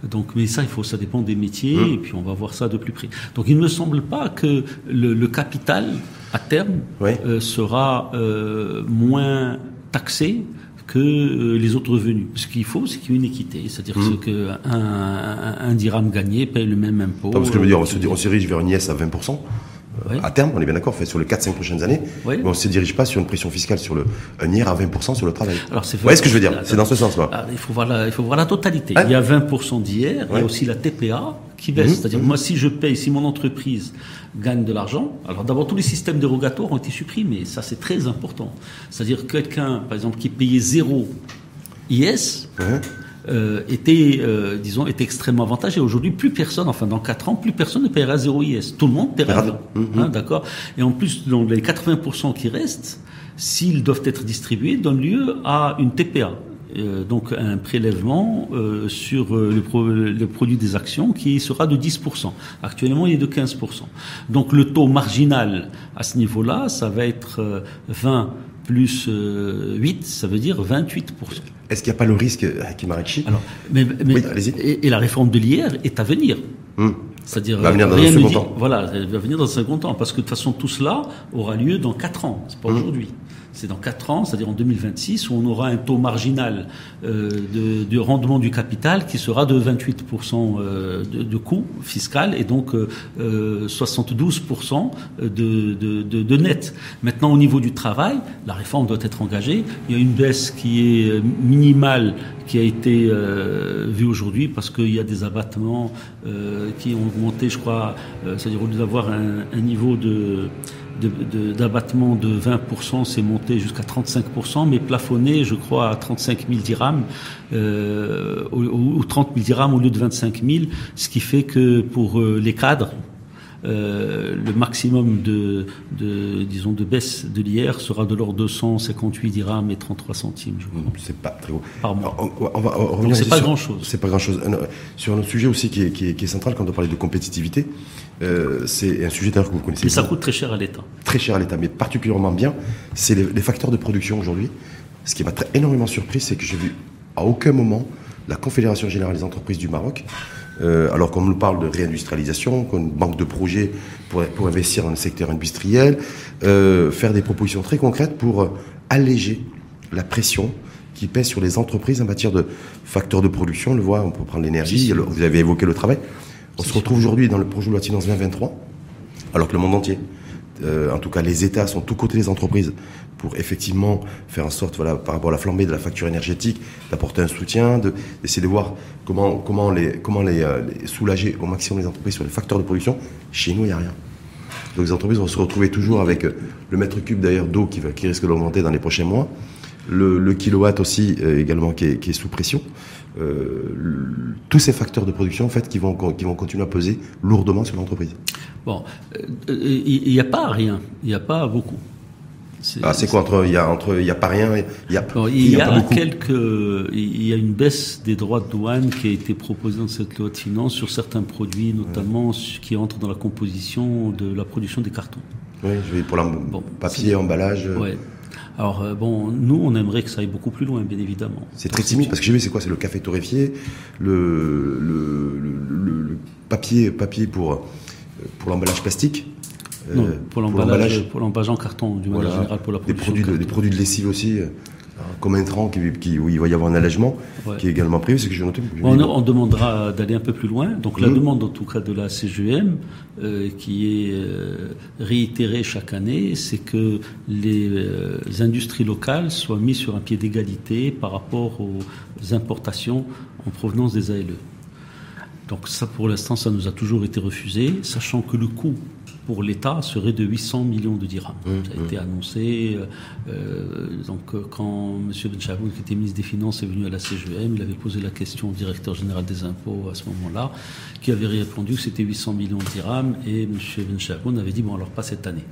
Donc, mais ça, il faut, ça dépend des métiers, mmh. et puis on va voir ça de plus près. Donc, il ne me semble pas que le, capital, à terme, euh, sera euh, moins taxé que euh, les autres revenus. Ce qu'il faut, c'est qu'il y ait une équité, c'est-à-dire mmh. qu'un un, un, dirham gagné paye le même impôt. parce que je veux dire, on se, se dirige vers une IS à 20%. À terme, on est bien d'accord, fait sur les 4-5 prochaines années, mais on ne se dirige pas sur une pression fiscale sur le un IR à 20% sur le travail. Alors c'est ce que je veux dire C'est dans ce sens-là. Ah, il faut voir la, il faut voir la totalité. Hein il y a 20% d'IR, il y a aussi la TPA qui baisse. C'est-à-dire, moi, si je paye, si mon entreprise gagne de l'argent, alors d'abord, tous les systèmes dérogatoires ont été supprimés. Ça, c'est très important. C'est-à-dire, quelqu'un, par exemple, qui payait zéro IS, euh, était, euh, disons, était extrêmement avantageux. Aujourd'hui, plus personne, enfin dans 4 ans, plus personne ne paiera zéro IS. Tout le monde paiera zéro. Mhm. Hein, D'accord Et en plus, donc, les 80% qui restent, s'ils doivent être distribués, donnent lieu à une TPA. Euh, donc un prélèvement euh, sur euh, le, pro- le produit des actions qui sera de 10%. Actuellement, il est de 15%. Donc le taux marginal à ce niveau-là, ça va être euh, 20 plus euh, 8, ça veut dire 28%. Est-ce qu'il n'y a pas le risque, Hakim Arakchi Alors, mais, mais- Oui, allez-y. et, et la réforme de l'IR est à venir. Hmm. C'est-à-dire, Va venir dans rien un second dit- temps. Voilà, elle va venir dans un second temps, parce que de toute façon, tout cela aura lieu dans 4 ans, c'est Mmh. pas aujourd'hui. C'est dans 4 ans, c'est-à-dire en 2026, où on aura un taux marginal euh, de, de rendement du capital qui sera de 28% euh, de, coût fiscal et donc euh, euh, 72% de, net. Maintenant, au niveau du travail, la réforme doit être engagée. Il y a une baisse qui est euh, minimale qui a été euh, vue aujourd'hui parce qu'il y a des abattements euh, qui ont augmenté, je crois, euh, c'est-à-dire au lieu d'avoir un niveau de de- d'abattement de, 20%, c'est monté jusqu'à 35%, mais plafonné, je crois, à 35 000 dirhams, euh, ou, ou 30 000 dirhams au lieu de 25 000, ce qui fait que pour euh, les cadres, euh, le maximum de, de, disons, de baisse de l'IR sera de l'ordre de 158 dirhams et 33 centimes, crois. C'est pas très gros. Par mois. Alors, on, on va revenir c'est pas sur- grand-chose. C'est pas grand chose. Sur un autre sujet aussi qui est, qui est- qui est central quand on parle de compétitivité, euh, c'est un sujet d'ailleurs que vous connaissez Mais ça bien, coûte très cher à l'État. très cher à l'État, mais particulièrement bien, c'est les, les facteurs de production aujourd'hui. Ce qui m'a très- énormément surpris, c'est que j'ai vu à aucun moment la Confédération Générale des Entreprises du Maroc, euh, alors qu'on nous parle de réindustrialisation, qu'on banque de projets pour, pour investir dans le secteur industriel, euh, faire des propositions très concrètes pour alléger la pression qui pèse sur les entreprises en matière de facteurs de production. On le voit, on peut prendre l'énergie, vous avez évoqué le travail. On se retrouve aujourd'hui dans le projet de loi de finances 2023, alors que le monde entier, euh, en tout cas les États sont tous côtés des entreprises pour effectivement faire en sorte, voilà, par rapport à la flambée de la facture énergétique, d'apporter un soutien, de- d'essayer de voir comment, euh, les soulager au maximum les entreprises sur les facteurs de production. Chez nous, il n'y a rien. Donc les entreprises vont se retrouver toujours avec euh, le mètre cube d'ailleurs d'eau qui, qui risque d'augmenter dans les prochains mois, le, le kilowatt aussi euh, également qui est, qui est sous pression. Euh, le- tous ces facteurs de production en fait qui vont, qui vont continuer à peser lourdement sur l'entreprise. Bon, euh, euh, il n'y a pas rien, il n'y a pas beaucoup. Ah, c'est quoi entre il y a entre il y a pas rien, il y a, il y a quelques, il y a une baisse des droits de douane qui a été proposée dans cette loi de finances sur certains produits, notamment ce qui entrent dans la composition de la production des cartons. Oui, je vais pour le Bon, papier, emballage. euh, Ouais. Alors euh, bon, nous on aimerait que ça aille beaucoup plus loin, bien évidemment. C'est très timide parce que j'ai vu c'est quoi C'est le café torréfié, le, le, le- le- le papier, papier pour, euh, pour l'emballage plastique. euh, Non, pour l'emballage, pour l'emballage en carton, du Voilà. générale, pour la des production. produits, de, de des produits de lessive aussi, comme intrant, qui, qui, où il va y avoir un allègement, Ouais. qui est également prévu, c'est ce que j'ai noté. On, on demandera d'aller un peu plus loin. Donc la Mhm. demande, en tout cas, de la CGM, euh, qui est euh, réitérée chaque année, c'est que les euh, industries locales soient mises sur un pied d'égalité par rapport aux importations en provenance des ALE. Donc ça, pour l'instant, ça nous a toujours été refusé, sachant que le coût pour l'État serait de 800 millions de dirhams. ça a été annoncé. euh, euh, donc euh, quand M. Ben Chaboun, qui était ministre des Finances, est venu à la CGM, il avait posé la question au directeur général des impôts à ce moment-là, qui avait répondu que c'était 800 millions de dirhams, et M. Ben Chaboun avait dit bon alors pas cette année.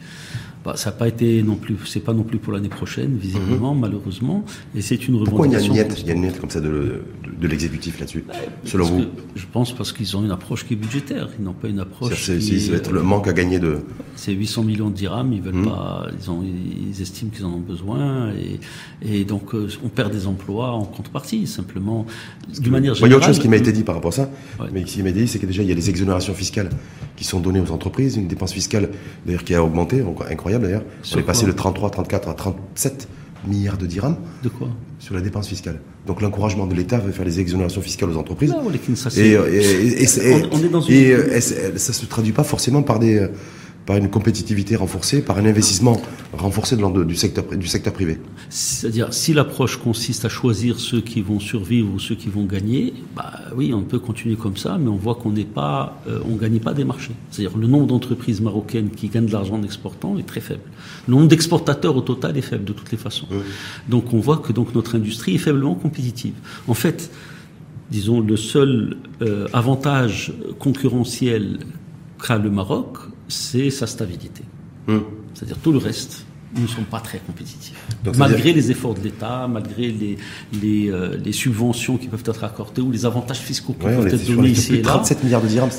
Bah, ça n'a pas été non plus, c'est pas non plus pour l'année prochaine, visiblement, malheureusement, et c'est une Pourquoi il y a une revendication. miette, il y a une miette comme ça de, de, de l'exécutif là-dessus, selon Parce vous que je pense parce qu'ils ont une approche qui est budgétaire. Ils n'ont pas une approche. Qui c'est- est- Ça va être le manque à gagner de. C'est 800 millions de dirhams. Ils veulent Mhm. pas. Ils ont. Ils estiment qu'ils en ont besoin et, et donc euh, on perd des emplois en contrepartie. Simplement, d'une manière il y a autre chose qui m'a été dit par rapport à ça, Ouais. mais qui m'a été dit, c'est que déjà il y a les exonérations fiscales qui sont données aux entreprises, une dépense fiscale d'ailleurs qui a augmenté, incroyable d'ailleurs. On est passé de 33, 34 à 37 milliards de dirhams De quoi sur la dépense fiscale. Donc l'encouragement de l'État veut faire les exonérations fiscales aux entreprises. Non, Et, euh, et, et- et- on- on est dans une- et, euh, ça se traduit pas forcément par des, euh, par une compétitivité renforcée, par un investissement renforcé de, du, secteur, du secteur privé C'est-à-dire, si l'approche consiste à choisir ceux qui vont survivre ou ceux qui vont gagner, bah oui, on peut continuer comme ça, mais on voit qu'on n'est pas, euh, on gagne pas des marchés. C'est-à-dire, le nombre d'entreprises marocaines qui gagnent de l'argent en exportant est très faible. Le nombre d'exportateurs au total est faible de toutes les façons. Donc, on voit que donc notre industrie est faiblement compétitive. En fait, disons, le seul euh, avantage concurrentiel qu'a le Maroc, c'est sa stabilité. Hmm. C'est-à-dire tout le reste, nous ne sommes pas très compétitifs. malgré les efforts de l'État, malgré les, les, euh, les, subventions qui peuvent être accordées ou les avantages fiscaux qui peuvent être donnés ici et là. 37 milliards de dirhams.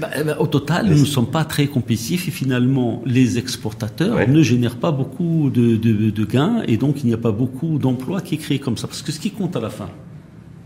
Bah, bah, au total, nous ne sommes pas très compétitifs et finalement, les exportateurs ne génèrent pas beaucoup de, de, de gains et donc il n'y a pas beaucoup d'emplois qui est créé comme ça. Parce que ce qui compte à la fin,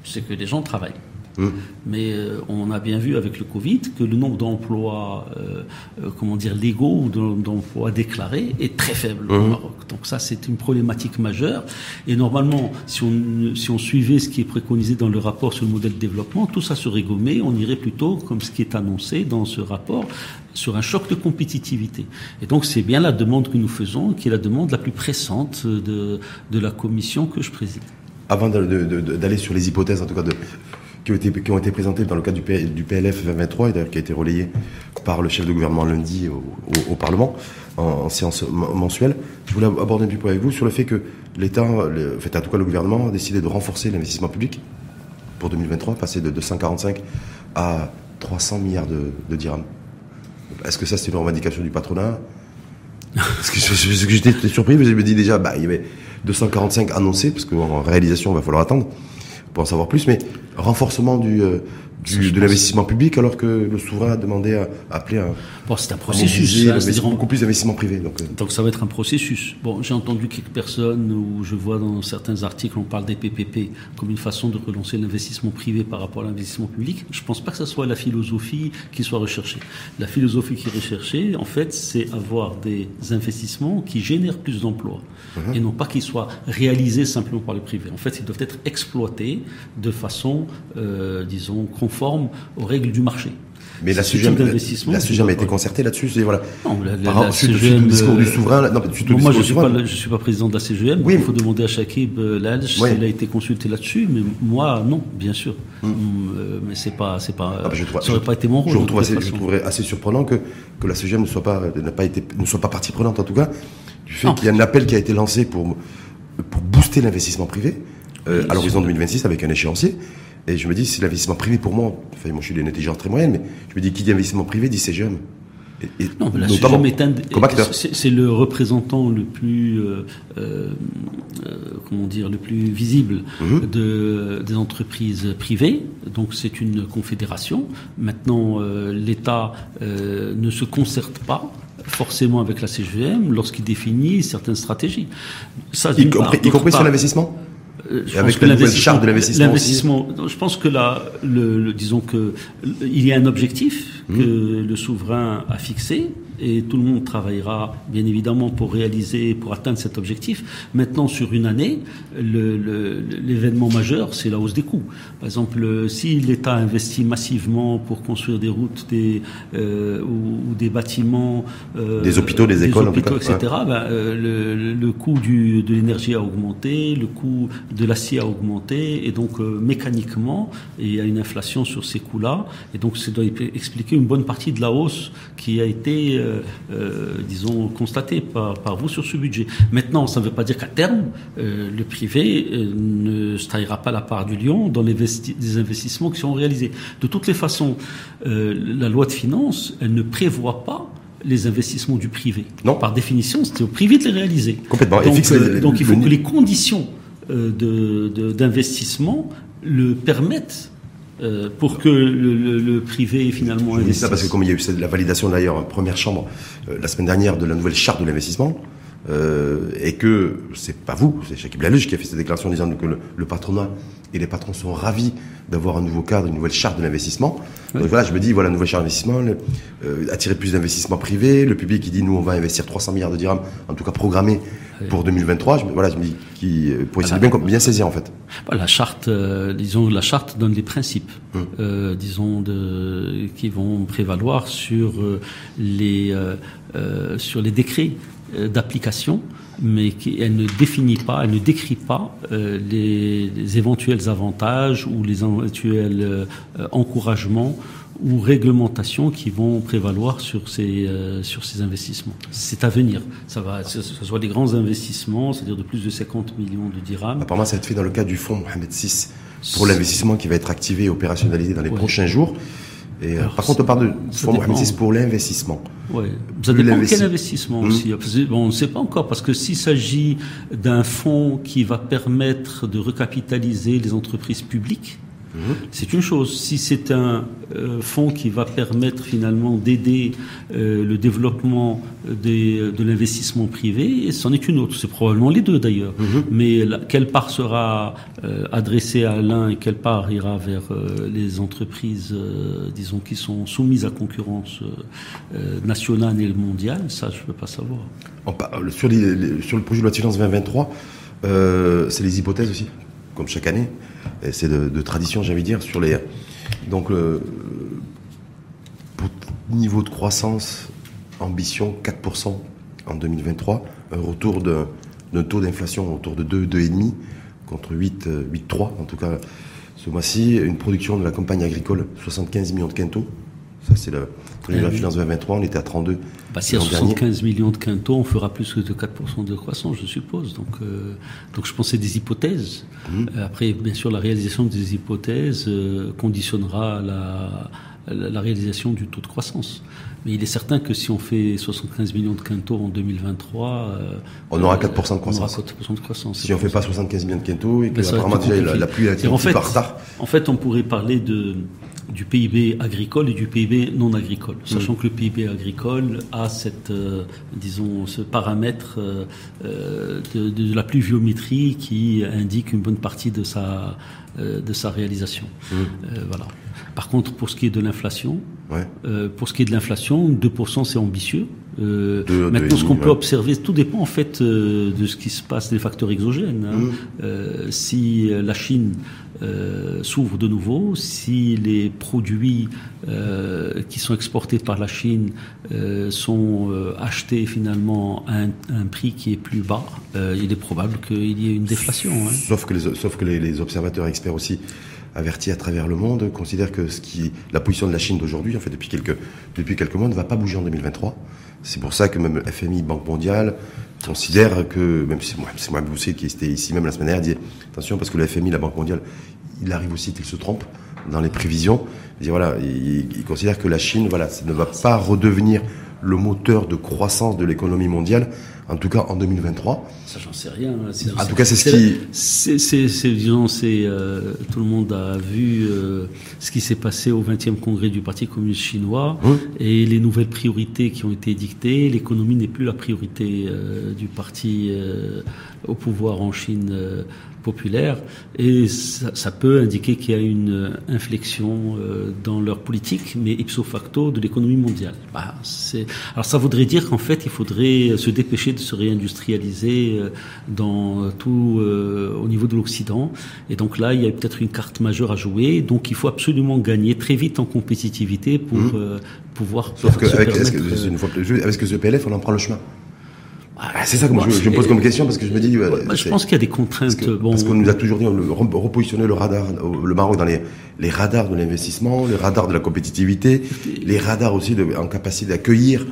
c'est que les gens travaillent. Mmh. Mais euh, on a bien vu avec le Covid que le nombre d'emplois, euh, euh, comment dire, légaux ou d'emplois déclarés est très faible au mmh. Maroc. Donc ça, c'est une problématique majeure. Et normalement, si on, si on suivait ce qui est préconisé dans le rapport sur le modèle de développement, tout ça serait gommé. On irait plutôt, comme ce qui est annoncé dans ce rapport, sur un choc de compétitivité. Et donc c'est bien la demande que nous faisons, qui est la demande la plus pressante de, de la commission que je préside. Avant d'aller sur les hypothèses, en tout cas, de, qui ont été, présentés dans le cadre du, du PLF 2023 et qui a été relayé par le chef de gouvernement lundi au, Parlement en, séance mensuelle. Je voulais aborder un petit point avec vous sur le fait que l'État, en fait, en tout cas le gouvernement, a décidé de renforcer l'investissement public pour 2023, passer de 245 à 300 milliards de, de dirhams. Est-ce que ça c'est une revendication du patronat? Parce que j'étais surpris, mais je me dis déjà, bah, il y avait 245 annoncés, parce qu'en réalisation, il va falloir attendre pour en savoir plus, mais renforcement du, de l'investissement public alors que le souverain a demandé à, appeler un. Bon, c'est un processus. c'est beaucoup plus d'investissement privé. Donc, euh. donc ça va être un processus. Bon, j'ai entendu quelques personnes où je vois dans certains articles on parle des PPP comme une façon de relancer l'investissement privé par rapport à l'investissement public. Je pense pas que ce soit la philosophie qui soit recherchée. La philosophie qui est recherchée, en fait, c'est avoir des investissements qui génèrent plus d'emplois uh-huh. et non pas qu'ils soient réalisés simplement par le privé. En fait, ils doivent être exploités de façon, euh, disons, conforme conforme aux règles du marché. Mais la SUGEM, la SUGEM a été concertée là-dessus. Voilà. Non, la, la, la CGM, le discours du souverain. Non, moi, je ne suis, pas, je suis pas président de la CGM. Oui. Il faut demander à Shakib euh, oui. s'il a été consulté là-dessus. Mais moi, non, bien sûr. Hum. Euh, mais c'est pas, c'est pas, ah, bah, ça n'aurait pas été mon rôle. Je, trouve assez, je trouverais assez surprenant que, que la CGM ne soit pas, n'a pas été, ne soit pas partie prenante en tout cas du fait qu'il y a un appel qui a été lancé pour pour booster l'investissement privé euh, à l'horizon 2026 avec un échéancier. Et je me dis, c'est l'investissement privé pour moi. Enfin, moi, je suis d'une intelligence très moyenne, mais je me dis, qui dit investissement privé dit CGM. Et, et non, mais la c'est le représentant le plus, euh, euh, comment dire, le plus visible mhm. de, des entreprises privées. Donc c'est une confédération. Maintenant, euh, l'État euh, ne se concerte pas forcément avec la CGM lorsqu'il définit certaines stratégies. Ça, y, compris, y compris sur l'investissement? euh, je avec la nouvelle charte de l'investissement. Je pense que là, le, disons que il y a un objectif que mmh. le souverain a fixé et tout le monde travaillera bien évidemment pour réaliser, pour atteindre cet objectif. Maintenant, sur une année, l'événement majeur, c'est la hausse des coûts. Par exemple, si l'État investit massivement pour construire des routes des, euh, ou, des bâtiments, euh, des hôpitaux, des, écoles, hôpitaux, etc., ben, euh, le, coût du, de l'énergie a augmenté, le coût de l'acier a augmenté, et donc mécaniquement, il y a une inflation sur ces coûts-là, et donc ça doit expliquer une bonne partie de la hausse qui a été euh, euh, disons, constaté par, par, vous sur ce budget. Maintenant, ça ne veut pas dire qu'à terme, euh, le privé ne se trahira pas la part du lion dans les, des investissements qui sont réalisés. De toutes les façons, la loi de finances, elle ne prévoit pas les investissements du privé. Non. Par définition, c'est au privé de les réaliser. Complètement. Donc, donc il faut que les conditions d'investissement de, le permettent euh, pour que le, le, privé finalement investisse. ça parce que comme il y a eu la validation d'ailleurs première chambre euh, la semaine dernière de la nouvelle charte de l'investissement, euh, et que c'est pas vous, c'est Chakib Laluge qui a fait cette déclaration en disant que le, patronat et les patrons sont ravis d'avoir un nouveau cadre, une nouvelle charte de l'investissement. Donc voilà, je me dis, voilà, nouvelle charte d'investissement, euh, attirer plus d'investissements privés, le public qui dit, nous, on va investir 300 milliards de dirhams, en tout cas programmé pour 2023. Je, voilà, je me dis, qui, euh, pour essayer de bien, bien saisir, en fait. La charte, disons, la charte donne des principes, hum. disons, de, qui vont prévaloir sur les, sur les décrets d'application, mais qui, elle ne définit pas, elle ne décrit pas euh, les, éventuels avantages ou les éventuels euh, encouragements ou réglementations qui vont prévaloir sur ces sur ces investissements. C'est à venir. Ça va, ce soit des grands investissements, c'est-à-dire de plus de 50 millions de dirhams. Apparemment, ça va être fait dans le cadre du fonds Mohamed VI pour l'investissement qui va être activé et opérationnalisé dans les prochains jours. Et par contre, on parle de fonds Mohamed VI pour l'investissement. Oui, ça dépend quel investissement hmm. aussi. Bon, on ne sait pas encore, parce que s'il s'agit d'un fonds qui va permettre de recapitaliser les entreprises publiques, C'est une chose. Si c'est un euh, fonds qui va permettre finalement d'aider euh, le développement des, de l'investissement privé, c'en est une autre. C'est probablement les deux d'ailleurs. Mhm. Mais quelle part sera euh, adressée à l'un et quelle part ira vers les entreprises, disons, qui sont soumises à concurrence nationale et mondiale, ça je ne peux pas savoir. sur, sur le projet de loi de finances 2023, c'est les hypothèses aussi, comme chaque année c'est de, tradition, j'avais dire, sur les. Donc, niveau de croissance, ambition 4% en 2023, un retour d'un taux d'inflation autour de 2, 2,5 contre 8, 8,3 en tout cas ce mois-ci, une production de la campagne agricole 75 millions de quintaux. Ça, c'est le projet de la finance 2023, on était à 32. Bah, si à 75 millions de quintaux, on fera plus que de 4% de croissance, je suppose. Donc, euh, donc je pensais des hypothèses. Mmh. Euh, après, bien sûr, la réalisation des hypothèses euh, conditionnera la, la, réalisation du taux de croissance. Mais il est certain que si on fait 75 millions de quintaux en 2023, on aura 4% de croissance. On aura 4% de croissance. Si on ne fait pas 75 millions de quintaux et que déjà la, la, pluie a été en fait, retard. En fait, on pourrait parler de du PIB agricole et du PIB non agricole, sachant mm. que le PIB agricole a cette, euh, disons, ce paramètre euh, euh, de, la pluviométrie qui indique une bonne partie de sa, de sa réalisation. Mm. voilà. Par contre, pour ce qui est de l'inflation, pour ce qui est de l'inflation, 2% c'est ambitieux. maintenant, ce qu'on peut observer, tout dépend en fait de ce qui se passe, des facteurs exogènes. Hein. Mm. si la Chine euh, s'ouvre de nouveau, si les produits euh, qui sont exportés par la Chine euh, sont achetés finalement à un, prix qui est plus bas, il est probable qu'il y ait une déflation. Hein. Sauf que, les, sauf que les, observateurs experts aussi avertis à travers le monde considèrent que ce qui, la position de la Chine d'aujourd'hui, en fait depuis quelques, depuis quelques mois, ne va pas bouger en 2023. C'est pour ça que même FMI, Banque mondiale, considère que, même si c'est moi Bousset qui était ici même la semaine dernière, dit attention parce que le FMI, la Banque mondiale, il arrive aussi qu'il se trompe dans les prévisions. Il, voilà, il, considère que la Chine, voilà, ne va pas redevenir le moteur de croissance de l'économie mondiale, en tout cas en 2023. Ça, j'en sais rien. En tout cas, c'est ce qui. C'est, disons, c'est euh, tout le monde a vu euh, ce qui s'est passé au 20e congrès du Parti communiste chinois et les nouvelles priorités qui ont été dictées. L'économie n'est plus la priorité euh, du parti au pouvoir en Chine populaire et ça, peut indiquer qu'il y a une inflexion euh, dans leur politique, mais ipso facto de l'économie mondiale. Bah, alors ça voudrait dire qu'en fait il faudrait se dépêcher de se réindustrialiser euh, dans tout euh, au niveau de l'Occident et donc là il y a peut-être une carte majeure à jouer. Donc il faut absolument gagner très vite en compétitivité pour mmh. pouvoir. Sauf qu'avec avec ce PLF on en prend le chemin? Ah, c'est ça que je, me pose comme question parce que je me dis. je pense qu'il y a des contraintes. Parce qu'on nous a toujours dit le, repositionner le radar, le Maroc dans les, les radars de l'investissement, les radars de la compétitivité, les radars aussi de, en capacité d'accueillir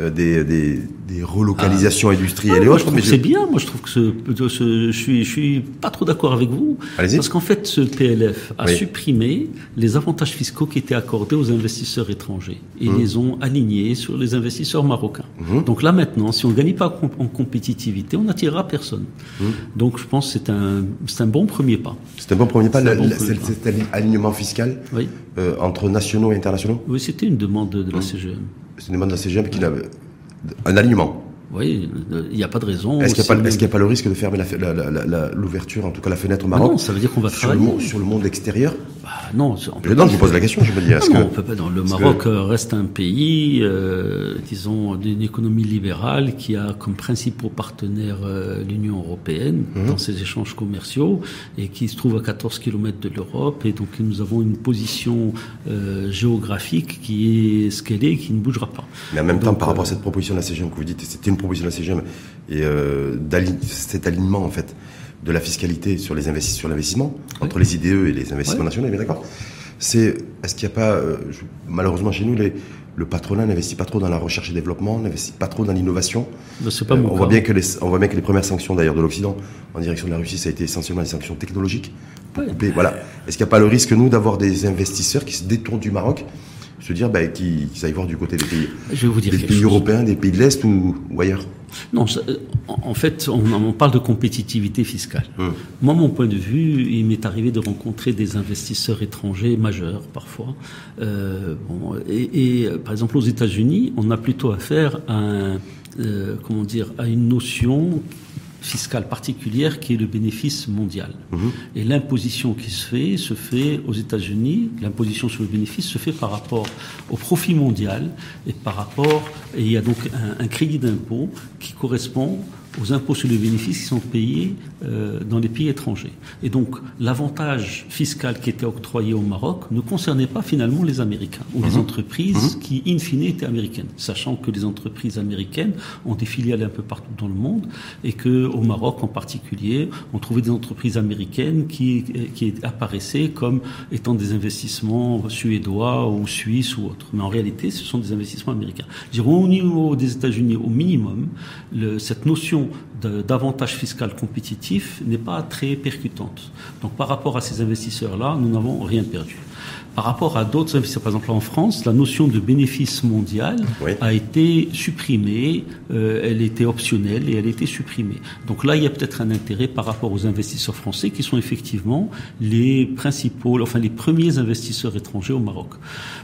euh, des, des, des, relocalisations ah. industrielles et autres. C'est bien, moi je trouve que ce, ce, je suis je suis pas trop d'accord avec vous parce qu'en fait ce PLF a supprimé les avantages fiscaux qui étaient accordés aux investisseurs étrangers et mmh. les ont alignés sur les investisseurs marocains. Mmh. Donc là maintenant, si on ne gagne pas en compétitivité, on n'attirera personne. Mmh. Donc je pense que c'est un c'est un bon premier pas. C'est un bon premier pas. C'est un alignement fiscal oui. euh, entre nationaux et internationaux? Oui, c'était une demande de, de la CGM c'est une demande de la CGM qui a un alignement. Oui, il n'y a pas de raison. Est-ce qu'il n'y a, pas le risque de fermer l'ouverture, en tout cas la fenêtre au Maroc Non, ça veut dire qu'on va sur Le monde, sur le monde extérieur? Bah, Non, je, non, je vous pose la question, je me dis. Non, non, on peut pas, non. Le Maroc reste un pays, euh, disons, d'une économie libérale qui a comme principaux partenaires euh, l'Union européenne mhm. dans ses échanges commerciaux et qui se trouve à 14 km de l'Europe. Et donc nous avons une position euh, géographique qui est ce qu'elle est, qui ne bougera pas. Mais en même temps, par rapport à cette proposition de la CGM que vous dites, c'était une proposition de la CGM et euh, cet alignement en fait de la fiscalité sur les sur l'investissement entre les IDE et les investissements nationaux, bien d'accord? C'est est-ce qu'il n'y a pas euh, malheureusement chez nous les, le patronat n'investit pas trop dans la recherche et développement, n'investit pas trop dans l'innovation? Euh, on voit bien que les on voit bien que les premières sanctions d'ailleurs de l'Occident en direction de la Russie, ça a été essentiellement des sanctions technologiques. voilà. Est-ce qu'il n'y a pas le risque nous d'avoir des investisseurs qui se détournent du Maroc se dire bah, qu'ils aillent voir du côté des pays, Je vais vous dire des pays européens, des pays de l'Est ou, ailleurs? Non, en fait, on, parle de compétitivité fiscale. Hum. Moi, mon point de vue, il m'est arrivé de rencontrer des investisseurs étrangers majeurs parfois. Euh, bon, et, par exemple, aux États-Unis, on a plutôt affaire à un, euh, comment dire, à une notion fiscale particulière qui est le bénéfice mondial. Mhm. Et l'imposition qui se fait, se fait aux États-Unis, l'imposition sur le bénéfice se fait par rapport au profit mondial et par rapport, et il y a donc un, un crédit d'impôt qui correspond aux impôts sur les bénéfices qui sont payés euh, dans les pays étrangers. Et donc l'avantage fiscal qui était octroyé au Maroc ne concernait pas finalement les Américains ou les mhm. entreprises mhm. qui in fine étaient américaines, sachant que les entreprises américaines ont des filiales un peu partout dans le monde et que au Maroc en particulier, on trouvait des entreprises américaines qui, qui apparaissaient comme étant des investissements suédois ou suisses ou autres. Mais en réalité, ce sont des investissements américains. Dirons au niveau des États-Unis, au minimum, le, cette notion d'avantage fiscal compétitif n'est pas très percutante. Donc par rapport à ces investisseurs-là, nous n'avons rien perdu. Par rapport à d'autres investisseurs, par exemple en France, la notion de bénéfice mondial a été supprimée, euh, elle était optionnelle et elle a été supprimée. Donc là, il y a peut-être un intérêt par rapport aux investisseurs français qui sont effectivement les principaux, enfin les premiers investisseurs étrangers au Maroc.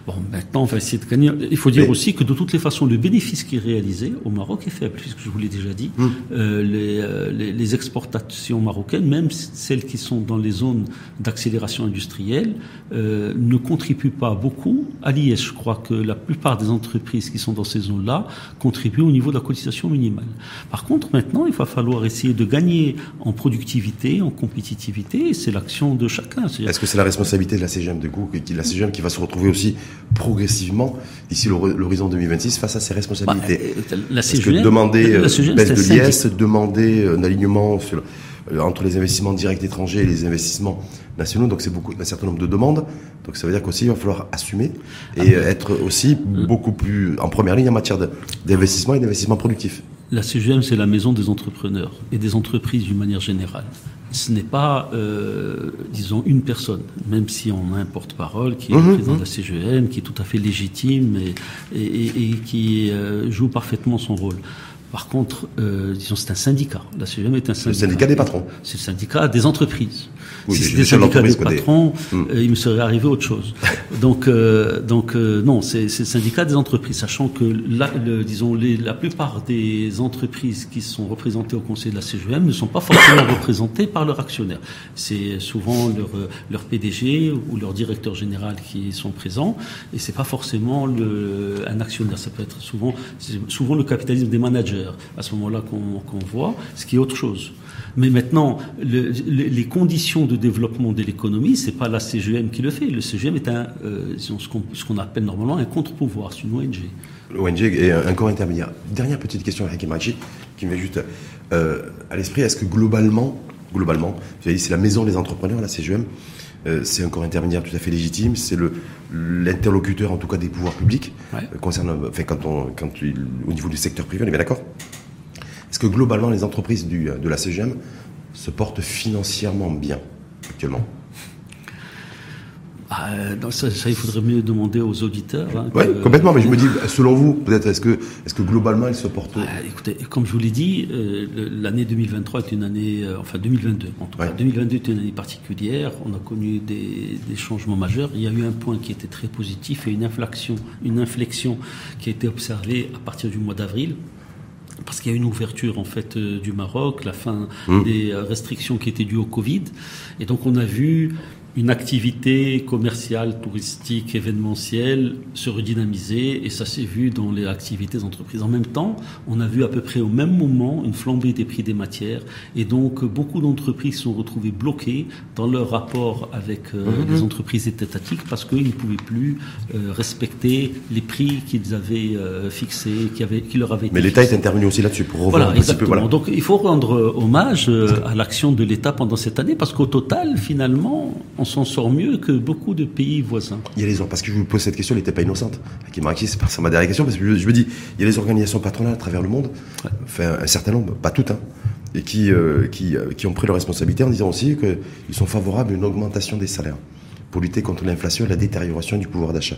Bon, maintenant, on va essayer de gagner. Il faut dire aussi que de toutes les façons, le bénéfice qui est réalisé au Maroc est faible, puisque je vous l'ai déjà dit. Hum. Euh, les, euh, les, les, exportations marocaines, même celles qui sont dans les zones d'accélération industrielle, euh, ne contribuent pas beaucoup à l'IS. Je crois que la plupart des entreprises qui sont dans ces zones-là contribuent au niveau de la cotisation minimale. Par contre, maintenant, il va falloir essayer de gagner en productivité, en compétitivité, et c'est l'action de chacun. Est-ce que c'est la responsabilité de la CGM, de coup, la CGM qui va se retrouver aussi progressivement d'ici l'horizon 2026 face à ses responsabilités? Bah, La CGM, que demander la CGM, baisse de l'IS, demander un alignement sur euh, entre les investissements directs étrangers et les investissements nationaux. Donc c'est beaucoup un certain nombre de demandes. Donc ça veut dire qu'aussi il va falloir assumer et ah, être aussi beaucoup plus en première ligne en matière d'investissement et d'investissement productif. La CGM, c'est la maison des entrepreneurs et des entreprises d'une manière générale. Ce n'est pas, euh, disons, une personne, même si on a un porte-parole qui est mmh, président mmh. de la CGM, qui est tout à fait légitime et, et, et qui euh, joue parfaitement son rôle. Par contre, euh, disons, c'est un syndicat. La CGM est un syndicat. Le syndicat des patrons. C'est le syndicat des entreprises. Oui, si c'était le syndicat des patrons, hmm. euh, il me serait arrivé autre chose. donc, euh, donc non, c'est le syndicat des entreprises, sachant que la, le, disons, les, la plupart des entreprises qui sont représentées au conseil de la CGM ne sont pas forcément représentées par leurs actionnaires. C'est souvent leur, leur PDG ou leur directeur général qui sont présents, et c'est pas forcément le, un actionnaire. Ça peut être souvent, souvent le capitalisme des managers à ce moment-là qu'on voit, ce qui est autre chose. Mais maintenant, les conditions de développement de l'économie, c'est pas la CGM qui le fait. Le CGM est un, euh, ce qu'on appelle normalement un contre-pouvoir, c'est une ONG. L'ONG est un corps intermédiaire. Dernière petite question, Hakim qui me vient juste euh, à l'esprit. Est-ce que globalement, globalement, c'est la maison des entrepreneurs, la CGM, c'est un corps intermédiaire tout à fait légitime, c'est l'interlocuteur en tout cas des pouvoirs publics concernant, enfin quand on, quand au niveau du secteur privé, on est bien d'accord. Est-ce que globalement les entreprises du, de la CGM se portent financièrement bien actuellement? Ah, ça, il faudrait mieux demander aux auditeurs. Hein, oui, complètement. Mais je me dis, selon vous, peut-être, est-ce que, est-ce que globalement, ils se portent ah, Écoutez, comme je vous l'ai dit, euh, l'année 2023 est une année, euh, enfin 2022. En tout cas, 2022 est une année particulière. On a connu des, des, changements majeurs. Il y a eu un point qui était très positif et une inflexion, une inflexion qui a été observée à partir du mois d'avril parce qu'il y a une ouverture en fait du Maroc, la fin mmh. des restrictions qui étaient dues au Covid, et donc on a vu une activité commerciale, touristique, événementielle se redynamiser et ça s'est vu dans les activités d'entreprise. En même temps, on a vu à peu près au même moment une flambée des prix des matières et donc beaucoup d'entreprises sont retrouvées bloquées dans leur rapport avec euh, mhm. les entreprises étatiques parce qu'ils ne pouvaient plus euh, respecter les prix qu'ils avaient euh, fixés, qui, avaient, qui leur avaient Mais l'État est intervenu aussi là-dessus pour revoir voilà, un petit peu. Voilà. Donc il faut rendre hommage à l'action de l'État pendant cette année parce qu'au total, finalement, on s'en sort mieux que beaucoup de pays voisins. Il y a les parce que je vous pose cette question, elle n'était pas innocente. Qui m'a c'est ma dernière question parce que je, me dis, il y a les organisations patronales à travers le monde, enfin un certain nombre, pas toutes, hein, et qui, euh, qui, euh, qui ont pris leur responsabilité en disant aussi qu'ils sont favorables à une augmentation des salaires pour lutter contre l'inflation et la détérioration du pouvoir d'achat.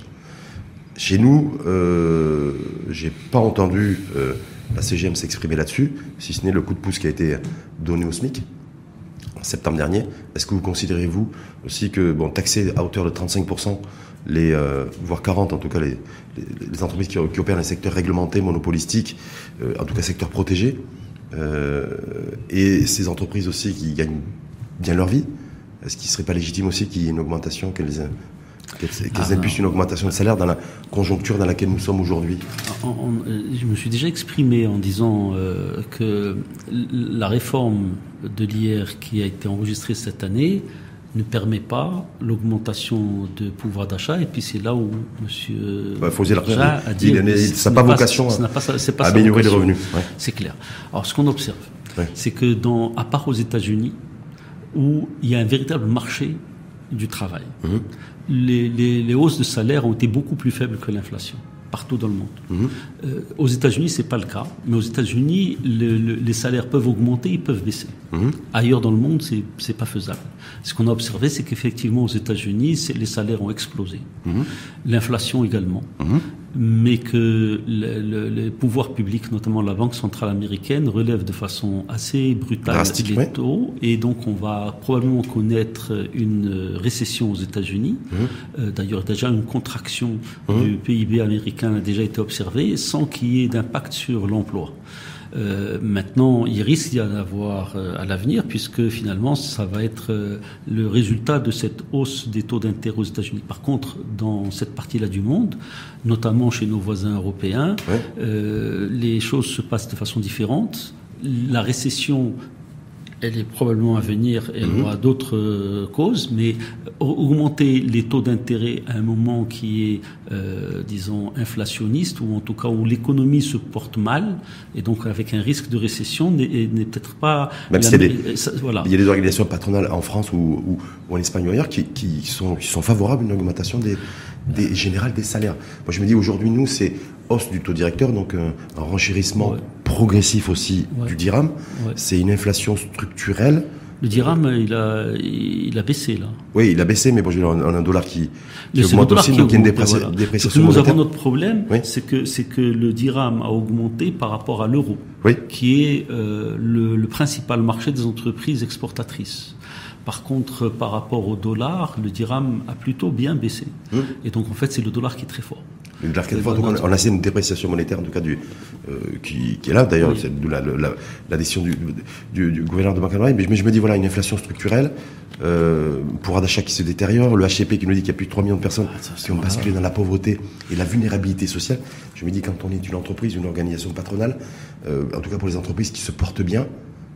Chez nous, euh, j'ai pas entendu euh, la CGM s'exprimer là-dessus, si ce n'est le coup de pouce qui a été donné au SMIC septembre dernier. Est-ce que vous considérez, vous, aussi que, bon, taxer à hauteur de 35%, les, euh, voire 40 en tout cas, les, entreprises qui, qui, opèrent dans les secteurs réglementés, monopolistiques, euh, en tout cas secteurs protégés, euh, et ces entreprises aussi qui gagnent bien leur vie, est-ce qu'il ne serait pas légitime aussi qu'il y ait une augmentation, qu'elles qu'elles ah, impulsent une augmentation de salaire dans la conjoncture dans laquelle nous sommes aujourd'hui Je me suis déjà exprimé en disant que la réforme de l'IR qui a été enregistré cette année ne permet pas l'augmentation de pouvoir d'achat. Et puis c'est là où M. Bah, a dit il, ça n'a pas vocation à, améliorer les revenus. C'est clair. Alors ce qu'on observe, c'est que dans, à part aux États-Unis, où il y a un véritable marché du travail, mhm. Les, les hausses de salaire ont été beaucoup plus faibles que l'inflation partout dans le monde. Mhm. Euh, aux États-Unis, c'est pas le cas, mais aux États-Unis, les salaires peuvent augmenter, ils peuvent baisser. Mhm. Ailleurs dans le monde, c'est c'est pas faisable. Ce qu'on a observé, c'est qu'effectivement aux États-Unis, les salaires ont explosé, mhm. l'inflation également, mais que les pouvoirs publics, notamment la Banque centrale américaine, relèvent de façon assez brutale les taux, et donc on va probablement connaître une récession aux États-Unis. Mmh. Euh, d'ailleurs, déjà une contraction mmh. du PIB américain a déjà été observée, sans qu'il y ait d'impact sur l'emploi. Euh, maintenant, il risque d'y en avoir euh, à l'avenir, puisque finalement, ça va être euh, le résultat de cette hausse des taux d'intérêt aux États-Unis. Par contre, dans cette partie-là du monde, notamment chez nos voisins européens, les choses se passent de façon différente. La récession elle est probablement à venir elle mhm. aura d'autres euh, causes, mais augmenter les taux d'intérêt à un moment qui est, euh, disons, inflationniste, ou en tout cas où l'économie se porte mal, et donc avec un risque de récession, n'est peut-être pas... Même voilà. il y a des organisations patronales en France ou, ou, en Espagne ou ailleurs qui, qui, sont, qui sont favorables à une augmentation des, des générales des salaires. Moi je me dis aujourd'hui, nous, c'est hausse du taux directeur, donc un, renchérissement progressif aussi du dirham. C'est une inflation structurelle. Le dirham, il a, il a baissé là. Oui, il a baissé, mais bon, on a un dollar qui, qui augmente aussi, donc il y a une dépréciation, Nous avons notre problème, c'est que c'est que le dirham a augmenté par rapport à l'euro, qui est euh, le, le, principal marché des entreprises exportatrices. Par contre, par rapport au dollar, le dirham a plutôt bien baissé. Hum. Et donc, en fait, c'est le dollar qui est très fort on, a une dépréciation monétaire, en tout cas, du, euh, qui, est là, d'ailleurs, c'est la, la, décision du, du, gouverneur de Banque mais je me dis, voilà, une inflation structurelle, euh, pouvoir d'achat qui se détériore, le HCP qui nous dit qu'il y a plus de 3 millions de personnes ah, qui ont basculé dans la pauvreté et la vulnérabilité sociale. Je me dis, quand on est une entreprise, une organisation patronale, euh, en tout cas pour les entreprises qui se portent bien,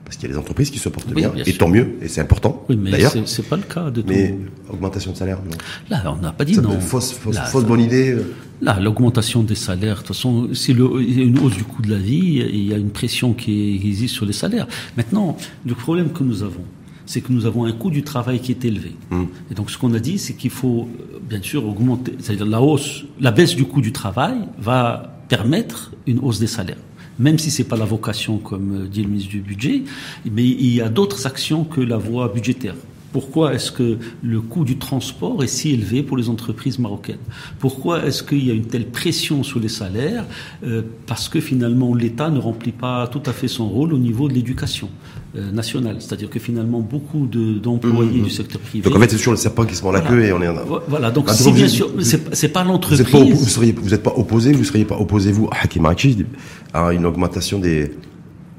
parce qu'il y a des entreprises qui se portent bien, et tant mieux, et c'est important. Oui, mais c'est pas le cas de tout. Mais augmentation de salaire, non. Là, on n'a pas dit non. Fausse, fausse, fausse bonne idée. Euh. Là, l'augmentation des salaires, de toute façon, a une hausse du coût de la vie, il y a une pression qui existe sur les salaires. Maintenant, le problème que nous avons, c'est que nous avons un coût du travail qui est élevé. Hum. Et donc, ce qu'on a dit, c'est qu'il faut, euh, bien sûr, augmenter, c'est-à-dire la hausse, la baisse du coût du travail va permettre une hausse des salaires même si c'est pas la vocation, comme dit le ministre du Budget, mais il y a d'autres actions que la voie budgétaire. Pourquoi est-ce que le coût du transport est si élevé pour les entreprises marocaines? Pourquoi est-ce qu'il y a une telle pression sur les salaires? Euh, Parce que finalement l'État ne remplit pas tout à fait son rôle au niveau de l'éducation euh, nationale. C'est-à-dire que finalement beaucoup d'employés mmh, mmh. du secteur privé. Donc en fait c'est toujours le serpent qui se mord la queue et on est. Voilà. Donc si bien sûr, c'est pas l'entreprise. Vous n'êtes pas opposé, vous seriez pas opposé vous à Hakim à une augmentation des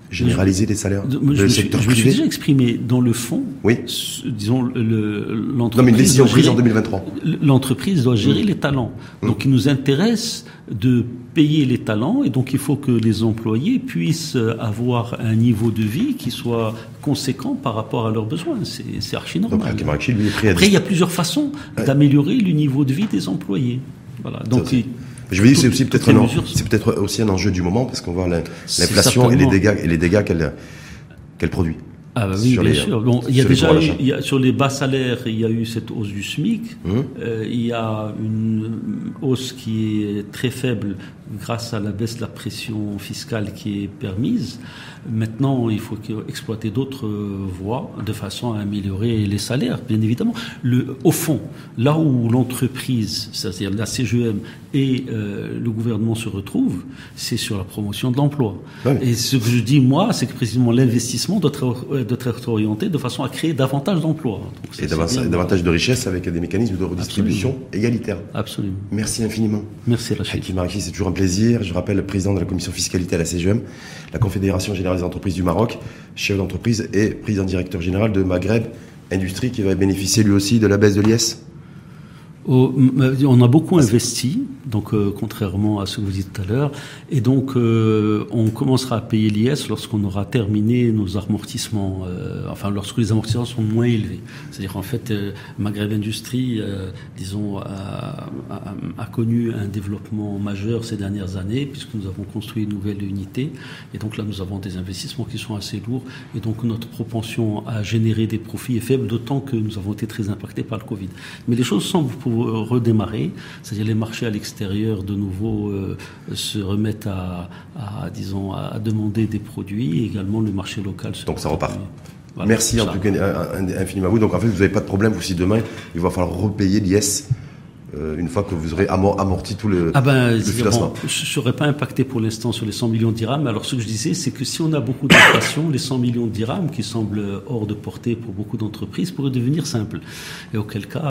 généraliser les salaires je, le secteur je, me suis déjà exprimé dans le fond. Oui. Disons l'entreprise. Non, mais une décision prise en 2023. L'entreprise doit gérer mmh. les talents. Mmh. Donc, il nous intéresse de payer les talents et donc il faut que les employés puissent avoir un niveau de vie qui soit conséquent par rapport à leurs besoins. C'est archi normal. Donc, Après, il y a plusieurs façons d'améliorer le niveau de vie des employés. Voilà. Donc, je veux dire, c'est aussi peut-être un, c'est peut-être aussi un enjeu du moment parce qu'on voit l'inflation et les dégâts et les dégâts qu'elle qu'elle produit. Ah bah oui, bien sûr. Bon, il y a déjà eu, il y a, sur les bas salaires, il y a eu cette hausse du SMIC. Hum. Euh, il y a une hausse qui est très faible grâce à la baisse de la pression fiscale qui est permise. Maintenant, il faut exploiter d'autres voies de façon à améliorer les salaires, bien évidemment. Le, au fond, là où l'entreprise, c'est-à-dire la CGM et euh, le gouvernement se retrouvent, c'est sur la promotion de l'emploi. Et ce que je dis, moi, c'est que précisément l'investissement doit être, doit être orienté de façon à créer davantage d'emplois. Et davantage, de richesses avec des mécanismes de redistribution égalitaires. Absolument. Merci infiniment. Merci Rachid. Hakim c'est toujours un plaisir. Je rappelle le président de la commission fiscalité à la CGM, la Confédération Générale des Entreprises du Maroc, chef d'entreprise et président directeur général de Maghreb Industrie qui va bénéficier lui aussi de la baisse de l'IS on a beaucoup investi, donc euh, contrairement à ce que vous dites tout à l'heure, et donc euh, on commencera à payer l'IS lorsqu'on aura terminé nos amortissements, euh, enfin lorsque les amortissements sont moins élevés. C'est-à-dire en fait, Maghreb Industrie, disons, a, a, connu un développement majeur ces dernières années puisque nous avons construit une nouvelle unité, et donc là nous avons des investissements qui sont assez lourds, et donc notre propension à générer des profits est faible, d'autant que nous avons été très impactés par le Covid. Mais les choses semblent pouvoir redémarrer, c'est-à-dire les marchés à l'extérieur de nouveau euh, se remettent à, disons, à demander des produits, et également le marché local. Donc ça repart. Merci en tout cas infiniment à vous. Donc en fait, vous n'avez pas de problème, vous si demain, il va falloir repayer l'IS euh, une fois que vous aurez amorti tout le, ah ben, le financement Je ne serais pas impacté pour l'instant sur les 100 millions de dirhams. Alors ce que je disais, c'est que si on a beaucoup d'inflation, les 100 millions de dirhams, qui semblent hors de portée pour beaucoup d'entreprises, pourraient devenir simples. Et auquel cas,